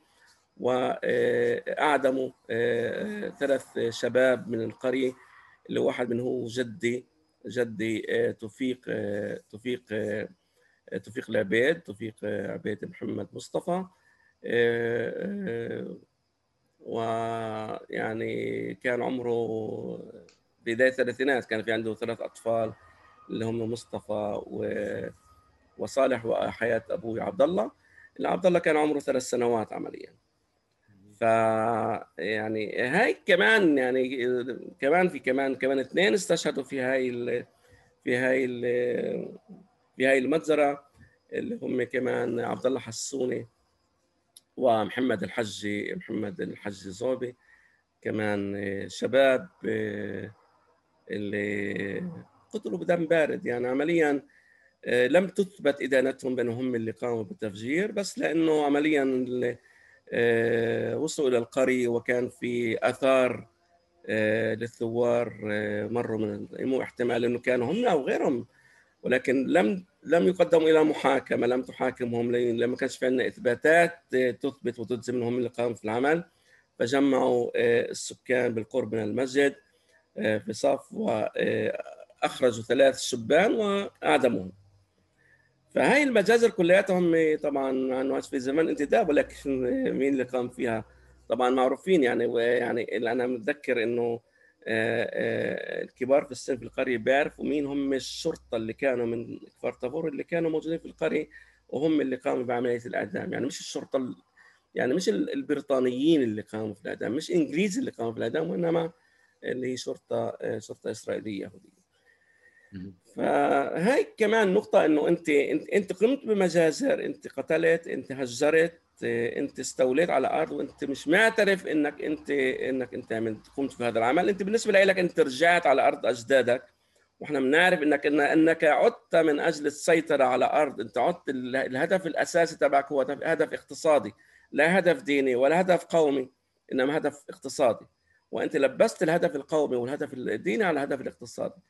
S2: واعدموا ثلاث شباب من القرية اللي واحد منهم جدي. جدي آه، توفيق آه، توفيق آه، توفيق العبيد توفيق عبيد محمد مصطفى ويعني كان عمره بداية الثلاثينات كان في عنده ثلاث أطفال اللي هم مصطفى وصالح وحياة أبوي عبد الله. عبد الله كان عمره ثلاث سنوات عمليا. ف يعني هاي كمان يعني كمان في كمان كمان اثنين استشهدوا في هاي في هاي في هاي المجزرة اللي هم كمان عبد الله حسوني ومحمد الحجي محمد الحجي زوبي. كمان شباب اللي قتلوا بدم بارد. يعني عمليا لم تثبت إدانتهم بأنهم اللي قاموا بالتفجير بس لأنه عمليا آه، وصلوا إلى القرية وكان في آثار آه، للثوار آه، مروا من مو احتمال إنه كانوا هم أو غيرهم ولكن لم لم يقدموا إلى محاكمة لم تحاكمهم لما كانش في عندنا إثباتات تثبت وتجزم إنهم اللي قاموا في العمل فجمعوا السكان بالقرب من المسجد في صف واخرجوا ثلاث شبان وأعدموهم. فهاي المجازر كلياتهم طبعا مع في زمان انتداب ولكن مين اللي قام فيها؟ طبعا معروفين يعني ويعني أنا متذكر إنه آه، آه، الكبار في السن في القرية بيعرفوا مين هم الشرطة اللي كانوا من كفار طابور اللي كانوا موجودين في القرية وهم اللي قاموا بعملية الإعدام. يعني مش الشرطة يعني مش البريطانيين اللي قاموا في الإعدام مش إنجليز اللي قاموا في الإعدام وإنما اللي هي شرطة آه، شرطة إسرائيلية يهودية. فهي كمان نقطة إنه أنت أنت قمت بمجازر، أنت قتلت، أنت هجرت، أنت استوليت على أرض وأنت مش معترف إنك أنت إنك أنت عملت قمت بهذا العمل، أنت بالنسبة لك أنت رجعت على أرض أجدادك. وإحنا بنعرف إنك إنك عدت من أجل السيطرة على أرض، أنت عدت الهدف الأساسي تبعك هو هدف اقتصادي، لا هدف ديني ولا هدف قومي، إنما هدف اقتصادي. وأنت لبست الهدف القومي والهدف الديني على الهدف الاقتصادي.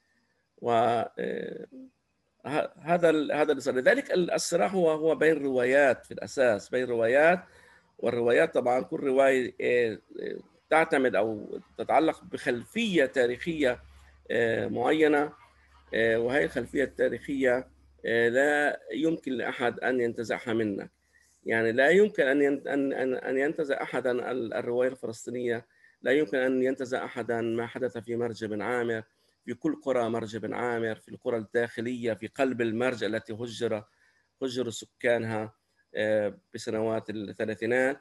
S2: و آه، هذا هذا لذلك الصراع هو هو بين روايات في الأساس بين روايات والروايات طبعا كل رواية آه، تعتمد أو تتعلق بخلفية تاريخية آه، معينة وهي الخلفية التاريخية لا يمكن لأحد أن ينتزعها منك. يعني لا يمكن أن أن أن ينتزع احدا الرواية الفلسطينية لا يمكن أن ينتزع احدا ما حدث في مرج بن عامر في كل قرى مرج بن عامر في القرى الداخلية في قلب المرج التي هجر هجر سكانها بسنوات الثلاثينات.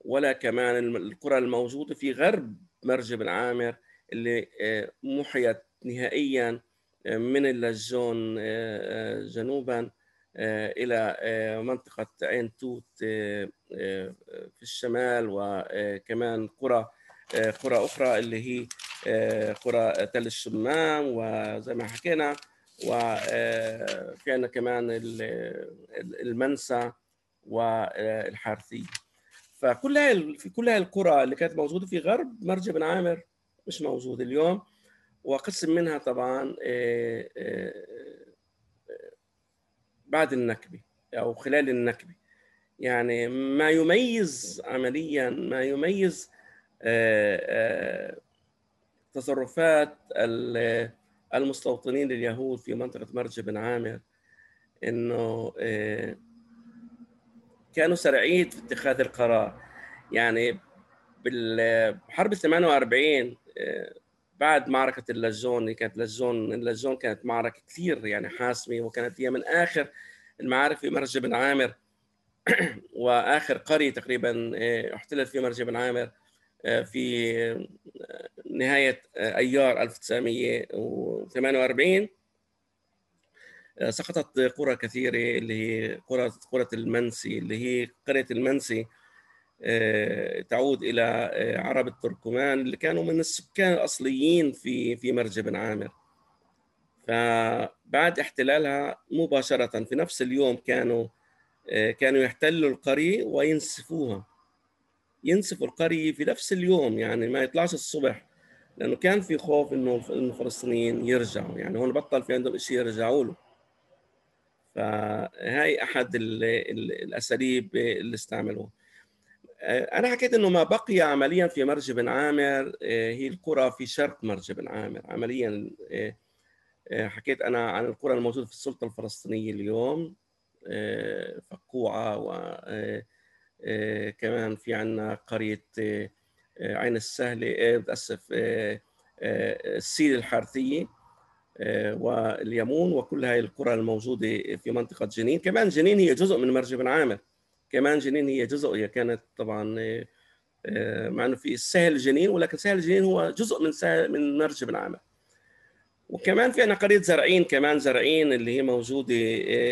S2: ولا كمان القرى الموجودة في غرب مرج بن عامر اللي محيت نهائيا من اللجون جنوبا إلى منطقة عين توت في الشمال وكمان قرى قرى أخرى اللي هي قرى تل الشمام وزي ما حكينا وفي عندنا كمان المنسى والحارثية. فكل هاي في كل هاي القرى اللي كانت موجودة في غرب مرج بن عامر مش موجود اليوم. وقسم منها طبعا بعد النكبة أو خلال النكبة. يعني ما يميز عمليا ما يميز تصرفات المستوطنين اليهود في منطقة مرج بن عامر إنه كانوا سريعين في اتخاذ القرار. يعني بالحرب 48 بعد معركة اللجون اللي كانت لجون اللجون كانت معركة كثير يعني حاسمة وكانت هي من آخر المعارك في مرج بن عامر. وآخر قرية تقريبا احتلت في مرج بن عامر في نهاية أيار 1948 سقطت قرى كثيرة اللي هي قرى قرى المنسي اللي هي قرية المنسي تعود إلى عرب التركمان اللي كانوا من السكان الأصليين في في مرج بن عامر. فبعد احتلالها مباشرة في نفس اليوم كانوا كانوا يحتلوا القرية وينسفوها. ينسفوا القرية في نفس اليوم يعني ما يطلعش الصبح. لأنه كان في خوف إنه الفلسطينيين يرجعوا. يعني هون بطل في عندهم شيء يرجعوا له. فهاي أحد ال ال الأساليب اللي استعملوها. أنا حكيت إنه ما بقي عمليا في مرج بن عامر هي القرى في شرق مرج بن عامر. عمليا حكيت أنا عن القرى الموجودة في السلطة الفلسطينية اليوم فقوعة و كمان في عندنا قرية عين السهلة بتأسف السيل الحارثية واليمون وكل هاي القرى الموجودة في منطقة جنين. كمان جنين هي جزء من مرج بن عامر كمان جنين هي جزء هي كانت طبعا مع إنه في سهل جنين ولكن سهل جنين هو جزء من سهل من مرج بن عامر وكمان في عندنا قرية زرعين كمان زرعين اللي هي موجودة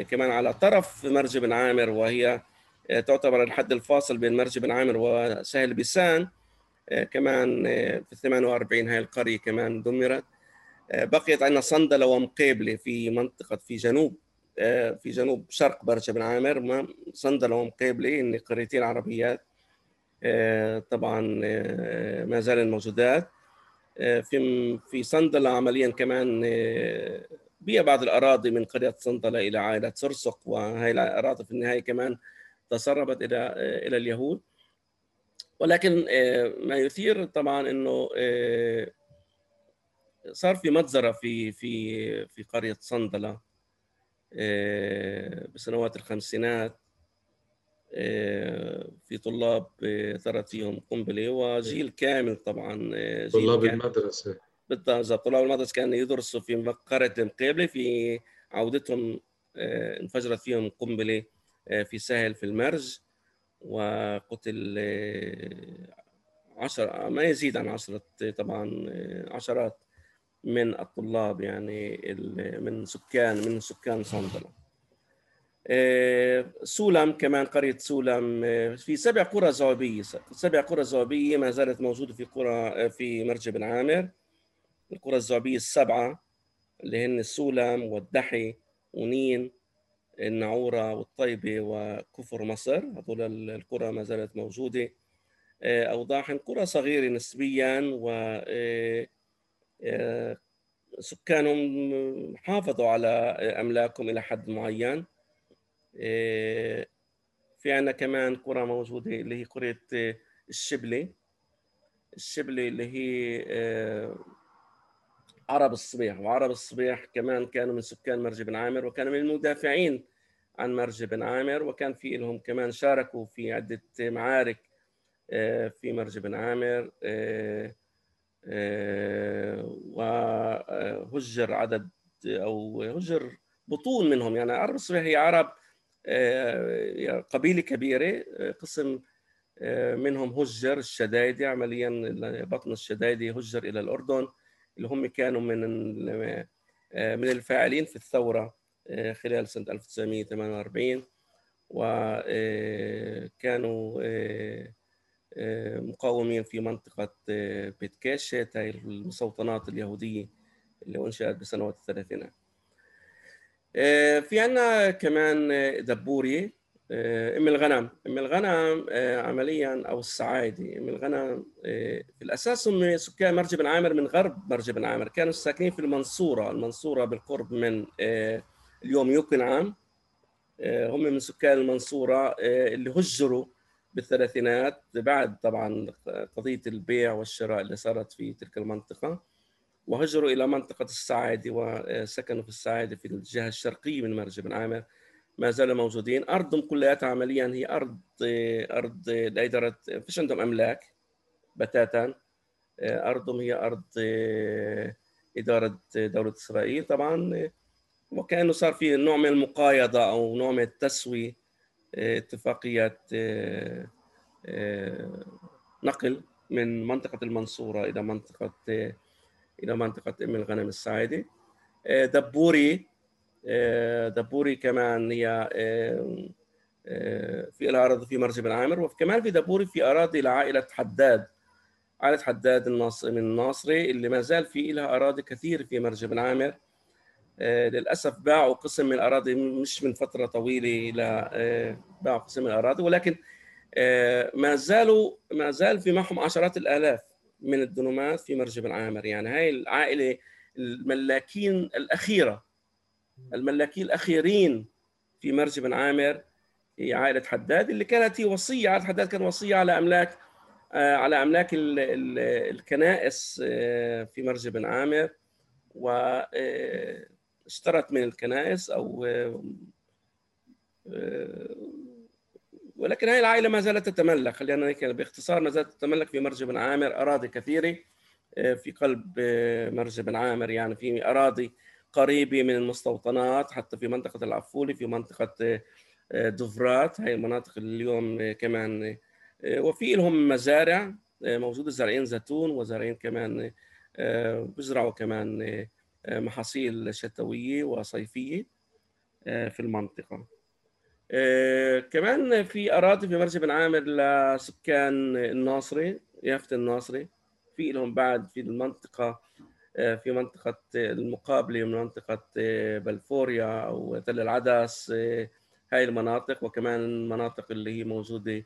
S2: كمان على طرف مرج بن عامر وهي تعتبر الحد الفاصل بين مرج بن عامر وسهل بيسان. كمان في 48 هاي القرية كمان دمرت. بقيت عندنا صندلة ومقيبلة في منطقة في جنوب في جنوب شرق برج بن عامر. صندلة ومقيبلة إن قريتين عربيات طبعا ما زالن موجودات. في في صندلة عمليا كمان بيع بعض الأراضي من قرية صندلة إلى عائلة سرسق وهي الأراضي في النهاية كمان تسربت إلى إلى اليهود. ولكن ما يثير طبعا إنه صار في مجزره في في في قرية صندله بسنوات الخمسينات في طلاب ثرت فيهم قنبلة وجيل كامل طبعا جيل
S1: طلاب
S2: كامل.
S1: المدرسة
S2: بالضبط طلاب المدرسة كانوا يدرسوا في قريه المقيبله في عودتهم انفجرت فيهم قنبلة في سهل في المرج وقتل عشر ما يزيد عن عشرة طبعا عشرات من الطلاب يعني من سكان من سكان صندلة سولم كمان قرية سولم في سبع قرى زوبية سبع قرى زوبية ما زالت موجودة في قرى في مرج بن عامر. القرى الزوبية السبعة اللي هن سولم والدحي ونين النعورة والطيبة وكفر مصر. هذول القرى ما زالت موجودة. أوضاعهم قرى صغيرة نسبيا و سكانهم حافظوا على أملاكهم إلى حد معين. في عنا كمان قرى موجودة اللي هي قرية الشبلة. الشبلة اللي هي عرب الصبيح وعرب الصبيح كمان كانوا من سكان مرج بن عامر وكانوا من المدافعين عن مرج بن عامر وكان في لهم كمان شاركوا في عدة معارك في مرج بن عامر وهجر عدد أو هجر بطون منهم. يعني عرب الصبيح هي عرب قبيلة كبيرة قسم منهم هجر الشدايدي عمليا بطن الشدايدي هجر إلى الأردن. اللي هم كانوا من من الفاعلين في الثورة خلال سنة 1948 وكانوا مقاومين في منطقة بيتكاشت هاي المستوطنات اليهودية اللي أنشأت بسنوات الثلاثينات. في عنا كمان دبوري. أم الغنم. أم الغنم عمليا أو السعايدي أم الغنم في الأساس هم سكان مرج بن عامر من غرب مرج بن عامر. كانوا ساكنين في المنصورة. المنصورة بالقرب من اليوم يوكنعام هم من سكان المنصورة اللي هجروا بالثلاثينات. بعد طبعا قضية البيع والشراء اللي صارت في تلك المنطقة. وهجروا إلى منطقة السعايدي وسكنوا في السعايدي في الجهة الشرقية من مرج بن عامر. ما زالوا موجودين. ارضهم كلها عمليا هي أرض أرض لاداره فيش عندهم أملاك بتاتا. أرضهم هي أرض إدارة دولة إسرائيل. طبعا وكأنه صار في نوع من المقايضة أو نوع من التسوية اتفاقيات نقل من منطقة المنصورة إلى منطقة إلى منطقة أم الغنم السعيدي دبوري دبوري كمان هي في الاراضي في مرج بن عامر وكمان في دبوري في أراضي لعائلة حداد عائلة حداد من الناصري اللي ما زال في لها أراضي كثير في مرج بن عامر. للأسف باعوا قسم من الأراضي مش من فترة طويلة لا باعوا قسم من الأراضي ولكن ما زالوا ما زال في معهم عشرات الآلاف من الدنومات في مرج بن عامر. يعني هاي العائلة الملاكين الأخيرة الملاكين الأخيرين في مرج بن عامر هي عائلة حداد اللي كانت هي وصية عائلة حداد كان وصية على أملاك على أملاك الكنائس في مرج بن عامر واشترت من الكنائس أو ولكن هذه العائلة ما زالت تتملك. خلينا نحكي باختصار ما زالت تتملك في مرج بن عامر أراضي كثيرة في قلب مرج بن عامر يعني في أراضي قريبة من المستوطنات حتى في منطقة العفولي في منطقة دفرات. هاي المناطق اليوم كمان وفي لهم مزارع موجودة زارعين زيتون وزارعين كمان بزرعوا كمان محاصيل شتوية وصيفية في المنطقة. كمان في أراضي في مرج بن عامر لسكان الناصري يافت الناصري. في لهم بعد في المنطقة في منطقة المقابلة من منطقة بلفوريا أو تل العدس هاي المناطق. وكمان المناطق اللي هي موجودة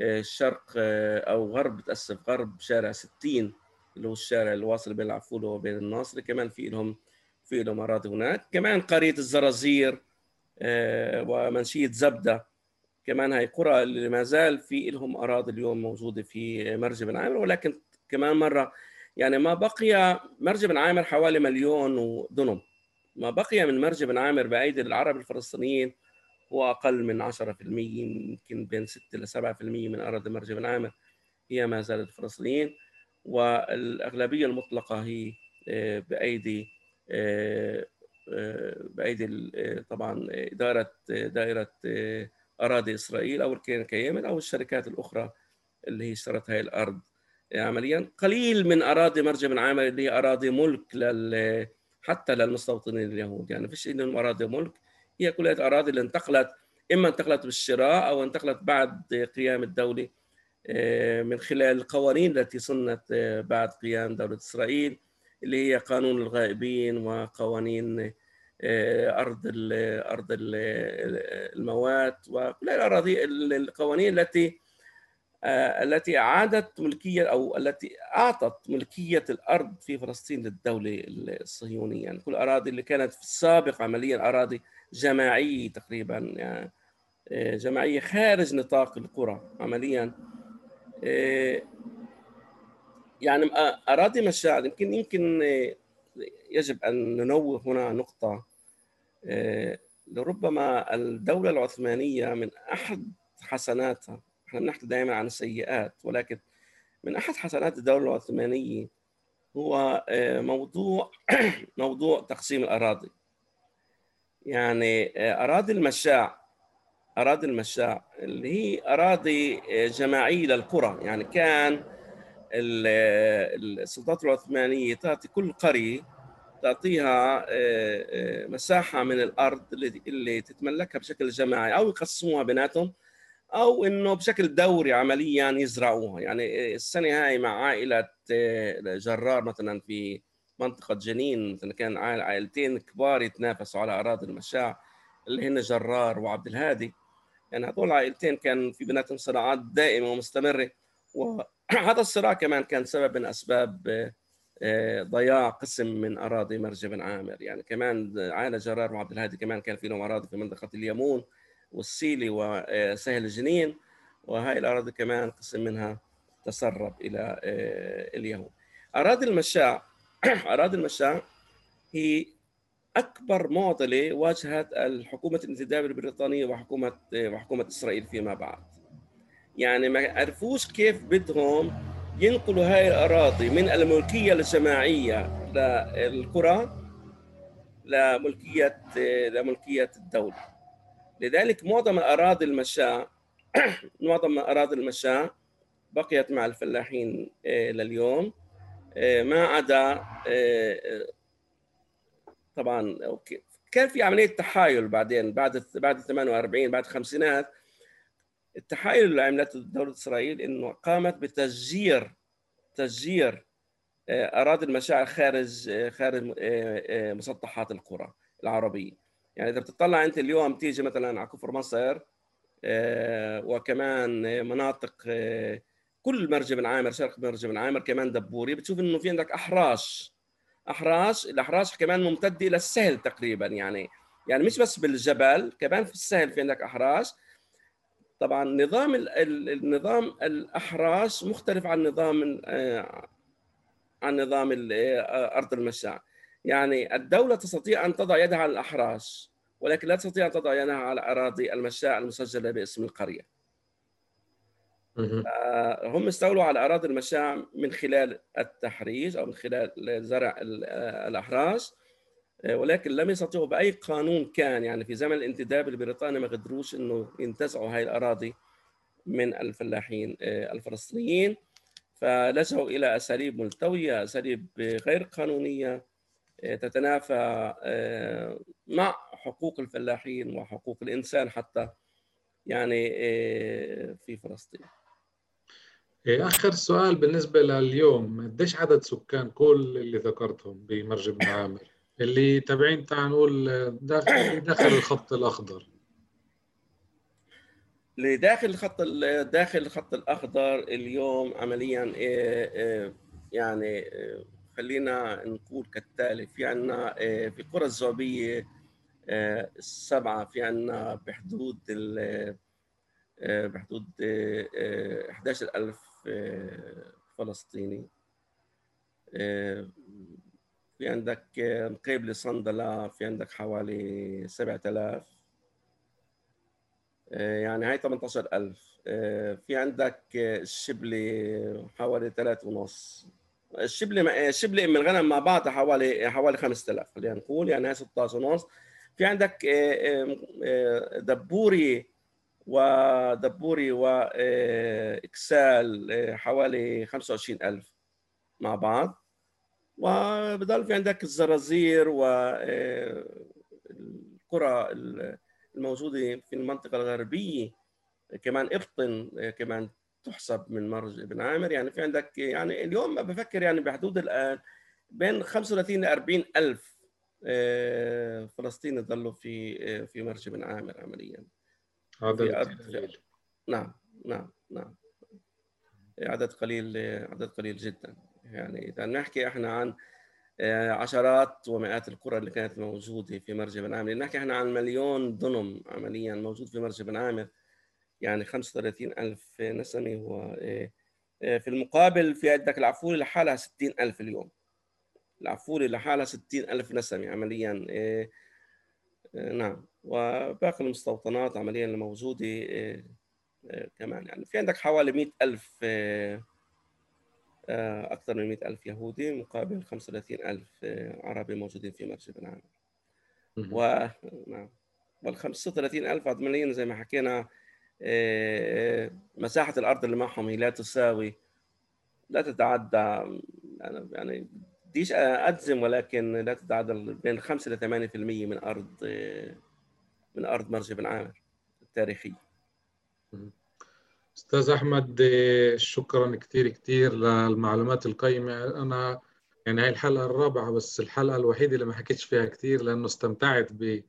S2: الشرق أو غرب تأسف غرب شارع 60 اللي هو الشارع الواصل بين العفولة وبين الناصري كمان في لهم في لهم أراضي هناك. كمان قرية الزرازير ومنشية زبدة. كمان هاي قرى اللي ما زال في لهم أراضي اليوم موجودة في مرج بن عامر. ولكن كمان مرة يعني ما بقي مرج بن عامر حوالي مليون ودنم ما بقي من مرج بن عامر بأيدي العرب الفلسطينيين هو أقل من 10% يمكن بين 6 ل 7% من أراضي مرج بن عامر هي ما زالت الفلسطينيين والأغلبية المطلقة هي بأيدي بأيدي طبعا إدارة دائرة أراضي إسرائيل أو الكيان كيمن أو الشركات الأخرى اللي هي اشترت هاي الأرض. عمليا. قليل من أراضي مرج بن عامر اللي هي أراضي ملك لل حتى للمستوطنين اليهود. يعني فيش عندهم أراضي ملك. هي كلها أراضي اللي انتقلت إما انتقلت بالشراء أو انتقلت بعد قيام الدولة من خلال القوانين التي سنت بعد قيام دولة إسرائيل اللي هي قانون الغائبين وقوانين أرض أرض الموات وكل الأراضي القوانين التي التي أعادت ملكية أو التي أعطت ملكية الأرض في فلسطين للدولة الصهيونية. يعني كل الأراضي اللي كانت في السابق عمليا أراضي جماعية تقريبا يعني جماعية خارج نطاق القرى عمليا. يعني أراضي مشاعر. يمكن يمكن يجب أن ننوه هنا نقطة. لربما الدولة العثمانية من أحد حسناتها إحنا بنحكي دائما عن السيئات ولكن من أحد حسنات الدولة العثمانية هو موضوع موضوع تقسيم الأراضي. يعني أراضي المشاع أراضي المشاع اللي هي أراضي جماعية للقرى. يعني كان السلطات العثمانية تعطي كل قرية تعطيها مساحة من الأرض اللي اللي تتملكها بشكل جماعي أو يقسموها بيناتهم. أو إنه بشكل دوري عمليا يزرعوها. يعني السنة هاي مع عائلة جرار مثلا في منطقة جنين مثلا كان عائلتين كبار يتنافسوا على أراضي المشاع اللي هن جرار وعبد الهادي. يعني هذول العائلتين كان في بيناتهم صراعات دائمة ومستمرة. وهذا الصراع كمان كان سبب من أسباب ضياع قسم من أراضي مرج بن عامر. يعني كمان عائلة جرار وعبد الهادي كمان كان في لهم أراضي في منطقة اليمون. والسيلي وسهل الجنين وهاي الأراضي كمان قسم منها تسرب إلى اليهود أراضي المشاع أراضي المشاع هي أكبر معضلة واجهت الحكومة الانتداب البريطانية وحكومة وحكومة إسرائيل فيما بعد. يعني ما عرفوش كيف بدهم ينقلوا هاي الأراضي من الملكية الجماعية للقرى لملكية لملكية الدولة. لذلك معظم اراضي المشاع معظم اراضي المشاع بقيت مع الفلاحين لليوم ما عدا طبعا أوكي. كان في عملية تحايل بعدين بعد بعد 48 بعد الخمسينات التحايل اللي عملته دولة إسرائيل إنه قامت بتسجير تسجير أراضي المشاعر خارج خارج مسطحات القرى العربية. يعني إذا بتطلع أنت اليوم تيجي مثلا على كفر مصر وكمان مناطق كل مرج بن عامر شرق مرج بن عامر كمان دبوري بتشوف إنه في عندك أحراش. أحراش الأحراش كمان ممتدة إلى السهل تقريبا يعني. يعني مش بس بالجبل كمان في السهل في عندك أحراش. طبعا نظام النظام الأحراش مختلف عن نظام عن نظام أرض المشاع يعني الدولة تستطيع أن تضع يدها على الأحراش ولكن لا تستطيع أن تضع يدها على أراضي المشاع المسجلة باسم القرية. هم استولوا على أراضي المشاع من خلال التحريش أو من خلال زرع الأحراش ولكن لم يستطيعوا بأي قانون كان. يعني في زمن الانتداب البريطاني ما قدروش إنه ينتزعوا هاي الأراضي من الفلاحين الفلسطينيين فلجأوا إلى أساليب ملتوية أساليب غير قانونية تتنافى مع حقوق الفلاحين وحقوق الإنسان حتى يعني في فلسطين.
S1: آخر سؤال بالنسبة لليوم قديش عدد سكان كل اللي ذكرتهم بمرج بن عامر؟ اللي تابعين تعال نقول داخل داخل الخط الأخضر.
S2: اللي داخل الخط داخل الخط الأخضر اليوم عمليا يعني خلينا نقول كالتالي في عندنا في قرى الزعبيه السبعة في عندنا بحدود بحدود 11000 فلسطيني. في عندك مقيبلي صندلة في عندك حوالي 7000 يعني هاي 18000 في عندك الشبلي حوالي 3 ونص. الشبلي الشبلي ام الغنم مع بعض حوالي حوالي 5000 خلينا نقول يعني هاي 16 ونص. في عندك دبوري ودبوري واكسال حوالي 25000 مع بعض. وبضل في عندك الزرازير والقرى الموجودة في المنطقة الغربية كمان إبطن كمان تحسب من مرج ابن عامر. يعني في عندك يعني اليوم بفكر يعني بحدود الآن بين 35 ل 40 ألف فلسطيني ضلوا في في مرج ابن عامر عمليا.
S1: قليل.
S2: نعم نعم نعم. عدد قليل عدد قليل جدا. يعني إذا نحكي إحنا عن عشرات ومئات القرى اللي كانت موجودة في مرج بن عامر نحكي إحنا عن مليون دنم عمليا موجود في مرج بن عامر. يعني 35 ألف نسمة و في المقابل في عندك العفوري لحالها 60 ألف اليوم. العفوري لحالها 60 ألف نسمة عمليا نعم. وباقي المستوطنات عمليا الموجودة كمان. يعني في عندك حوالي 100 ألف أكثر من 100 ألف يهودي مقابل 35 ألف عربي موجودين في بن عامر و... نعم. وال 35000 عمليا زي ما حكينا آه، مساحة الأرض اللي معهم هي لا تساوي لا تتعدى يعني بديش أجزم ولكن لا تتعدى بين 5 ل 8% من أرض آه، من أرض مرج بن عامر التاريخية.
S1: أستاذ أحمد شكرا كثير كثير للمعلومات القيمة. أنا يعني هاي الحلقة الرابعة بس الحلقة الوحيدة اللي ما حكيتش فيها كثير لأنه استمتعت ب آه،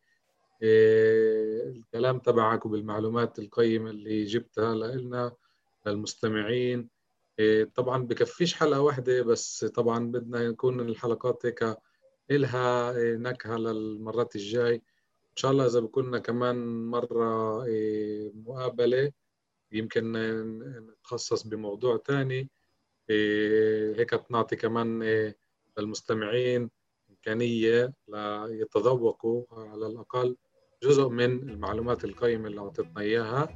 S1: الكلام تبعك وبالمعلومات القيمة اللي جبتها لنا للمستمعين. آه، طبعا بكفيش حلقة واحدة بس طبعا بدنا يكون الحلقات هيك إلها نكهة للمرات الجاي. إن شاء الله إذا بكون كمان مرة مقابلة يمكن نتخصص بموضوع إيه، هيك نعطي كمان إيه، للمستمعين إمكانية ليتذوقوا على الأقل. جزء من المعلومات القيمة اللي أعطيتنا إياها.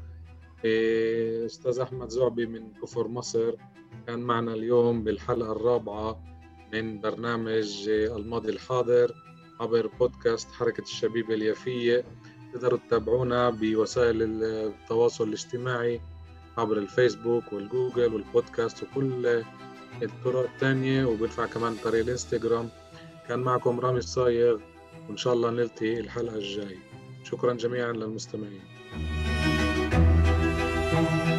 S1: إيه، أستاذ أحمد زعبي من كفر مصر كان معنا اليوم بالحلقة الرابعة من برنامج الماضي الحاضر عبر بودكاست حركة الشبيبة اليافية. تقدروا تتابعونا بوسائل التواصل الاجتماعي عبر الفيسبوك والجوجل والبودكاست وكل الطرق الثانية وبدفع كمان طريق الإنستغرام. كان معكم رامي الصايغ وإن شاء الله نلتقي الحلقة الجاية. شكرا جميعا للمستمعين. thank you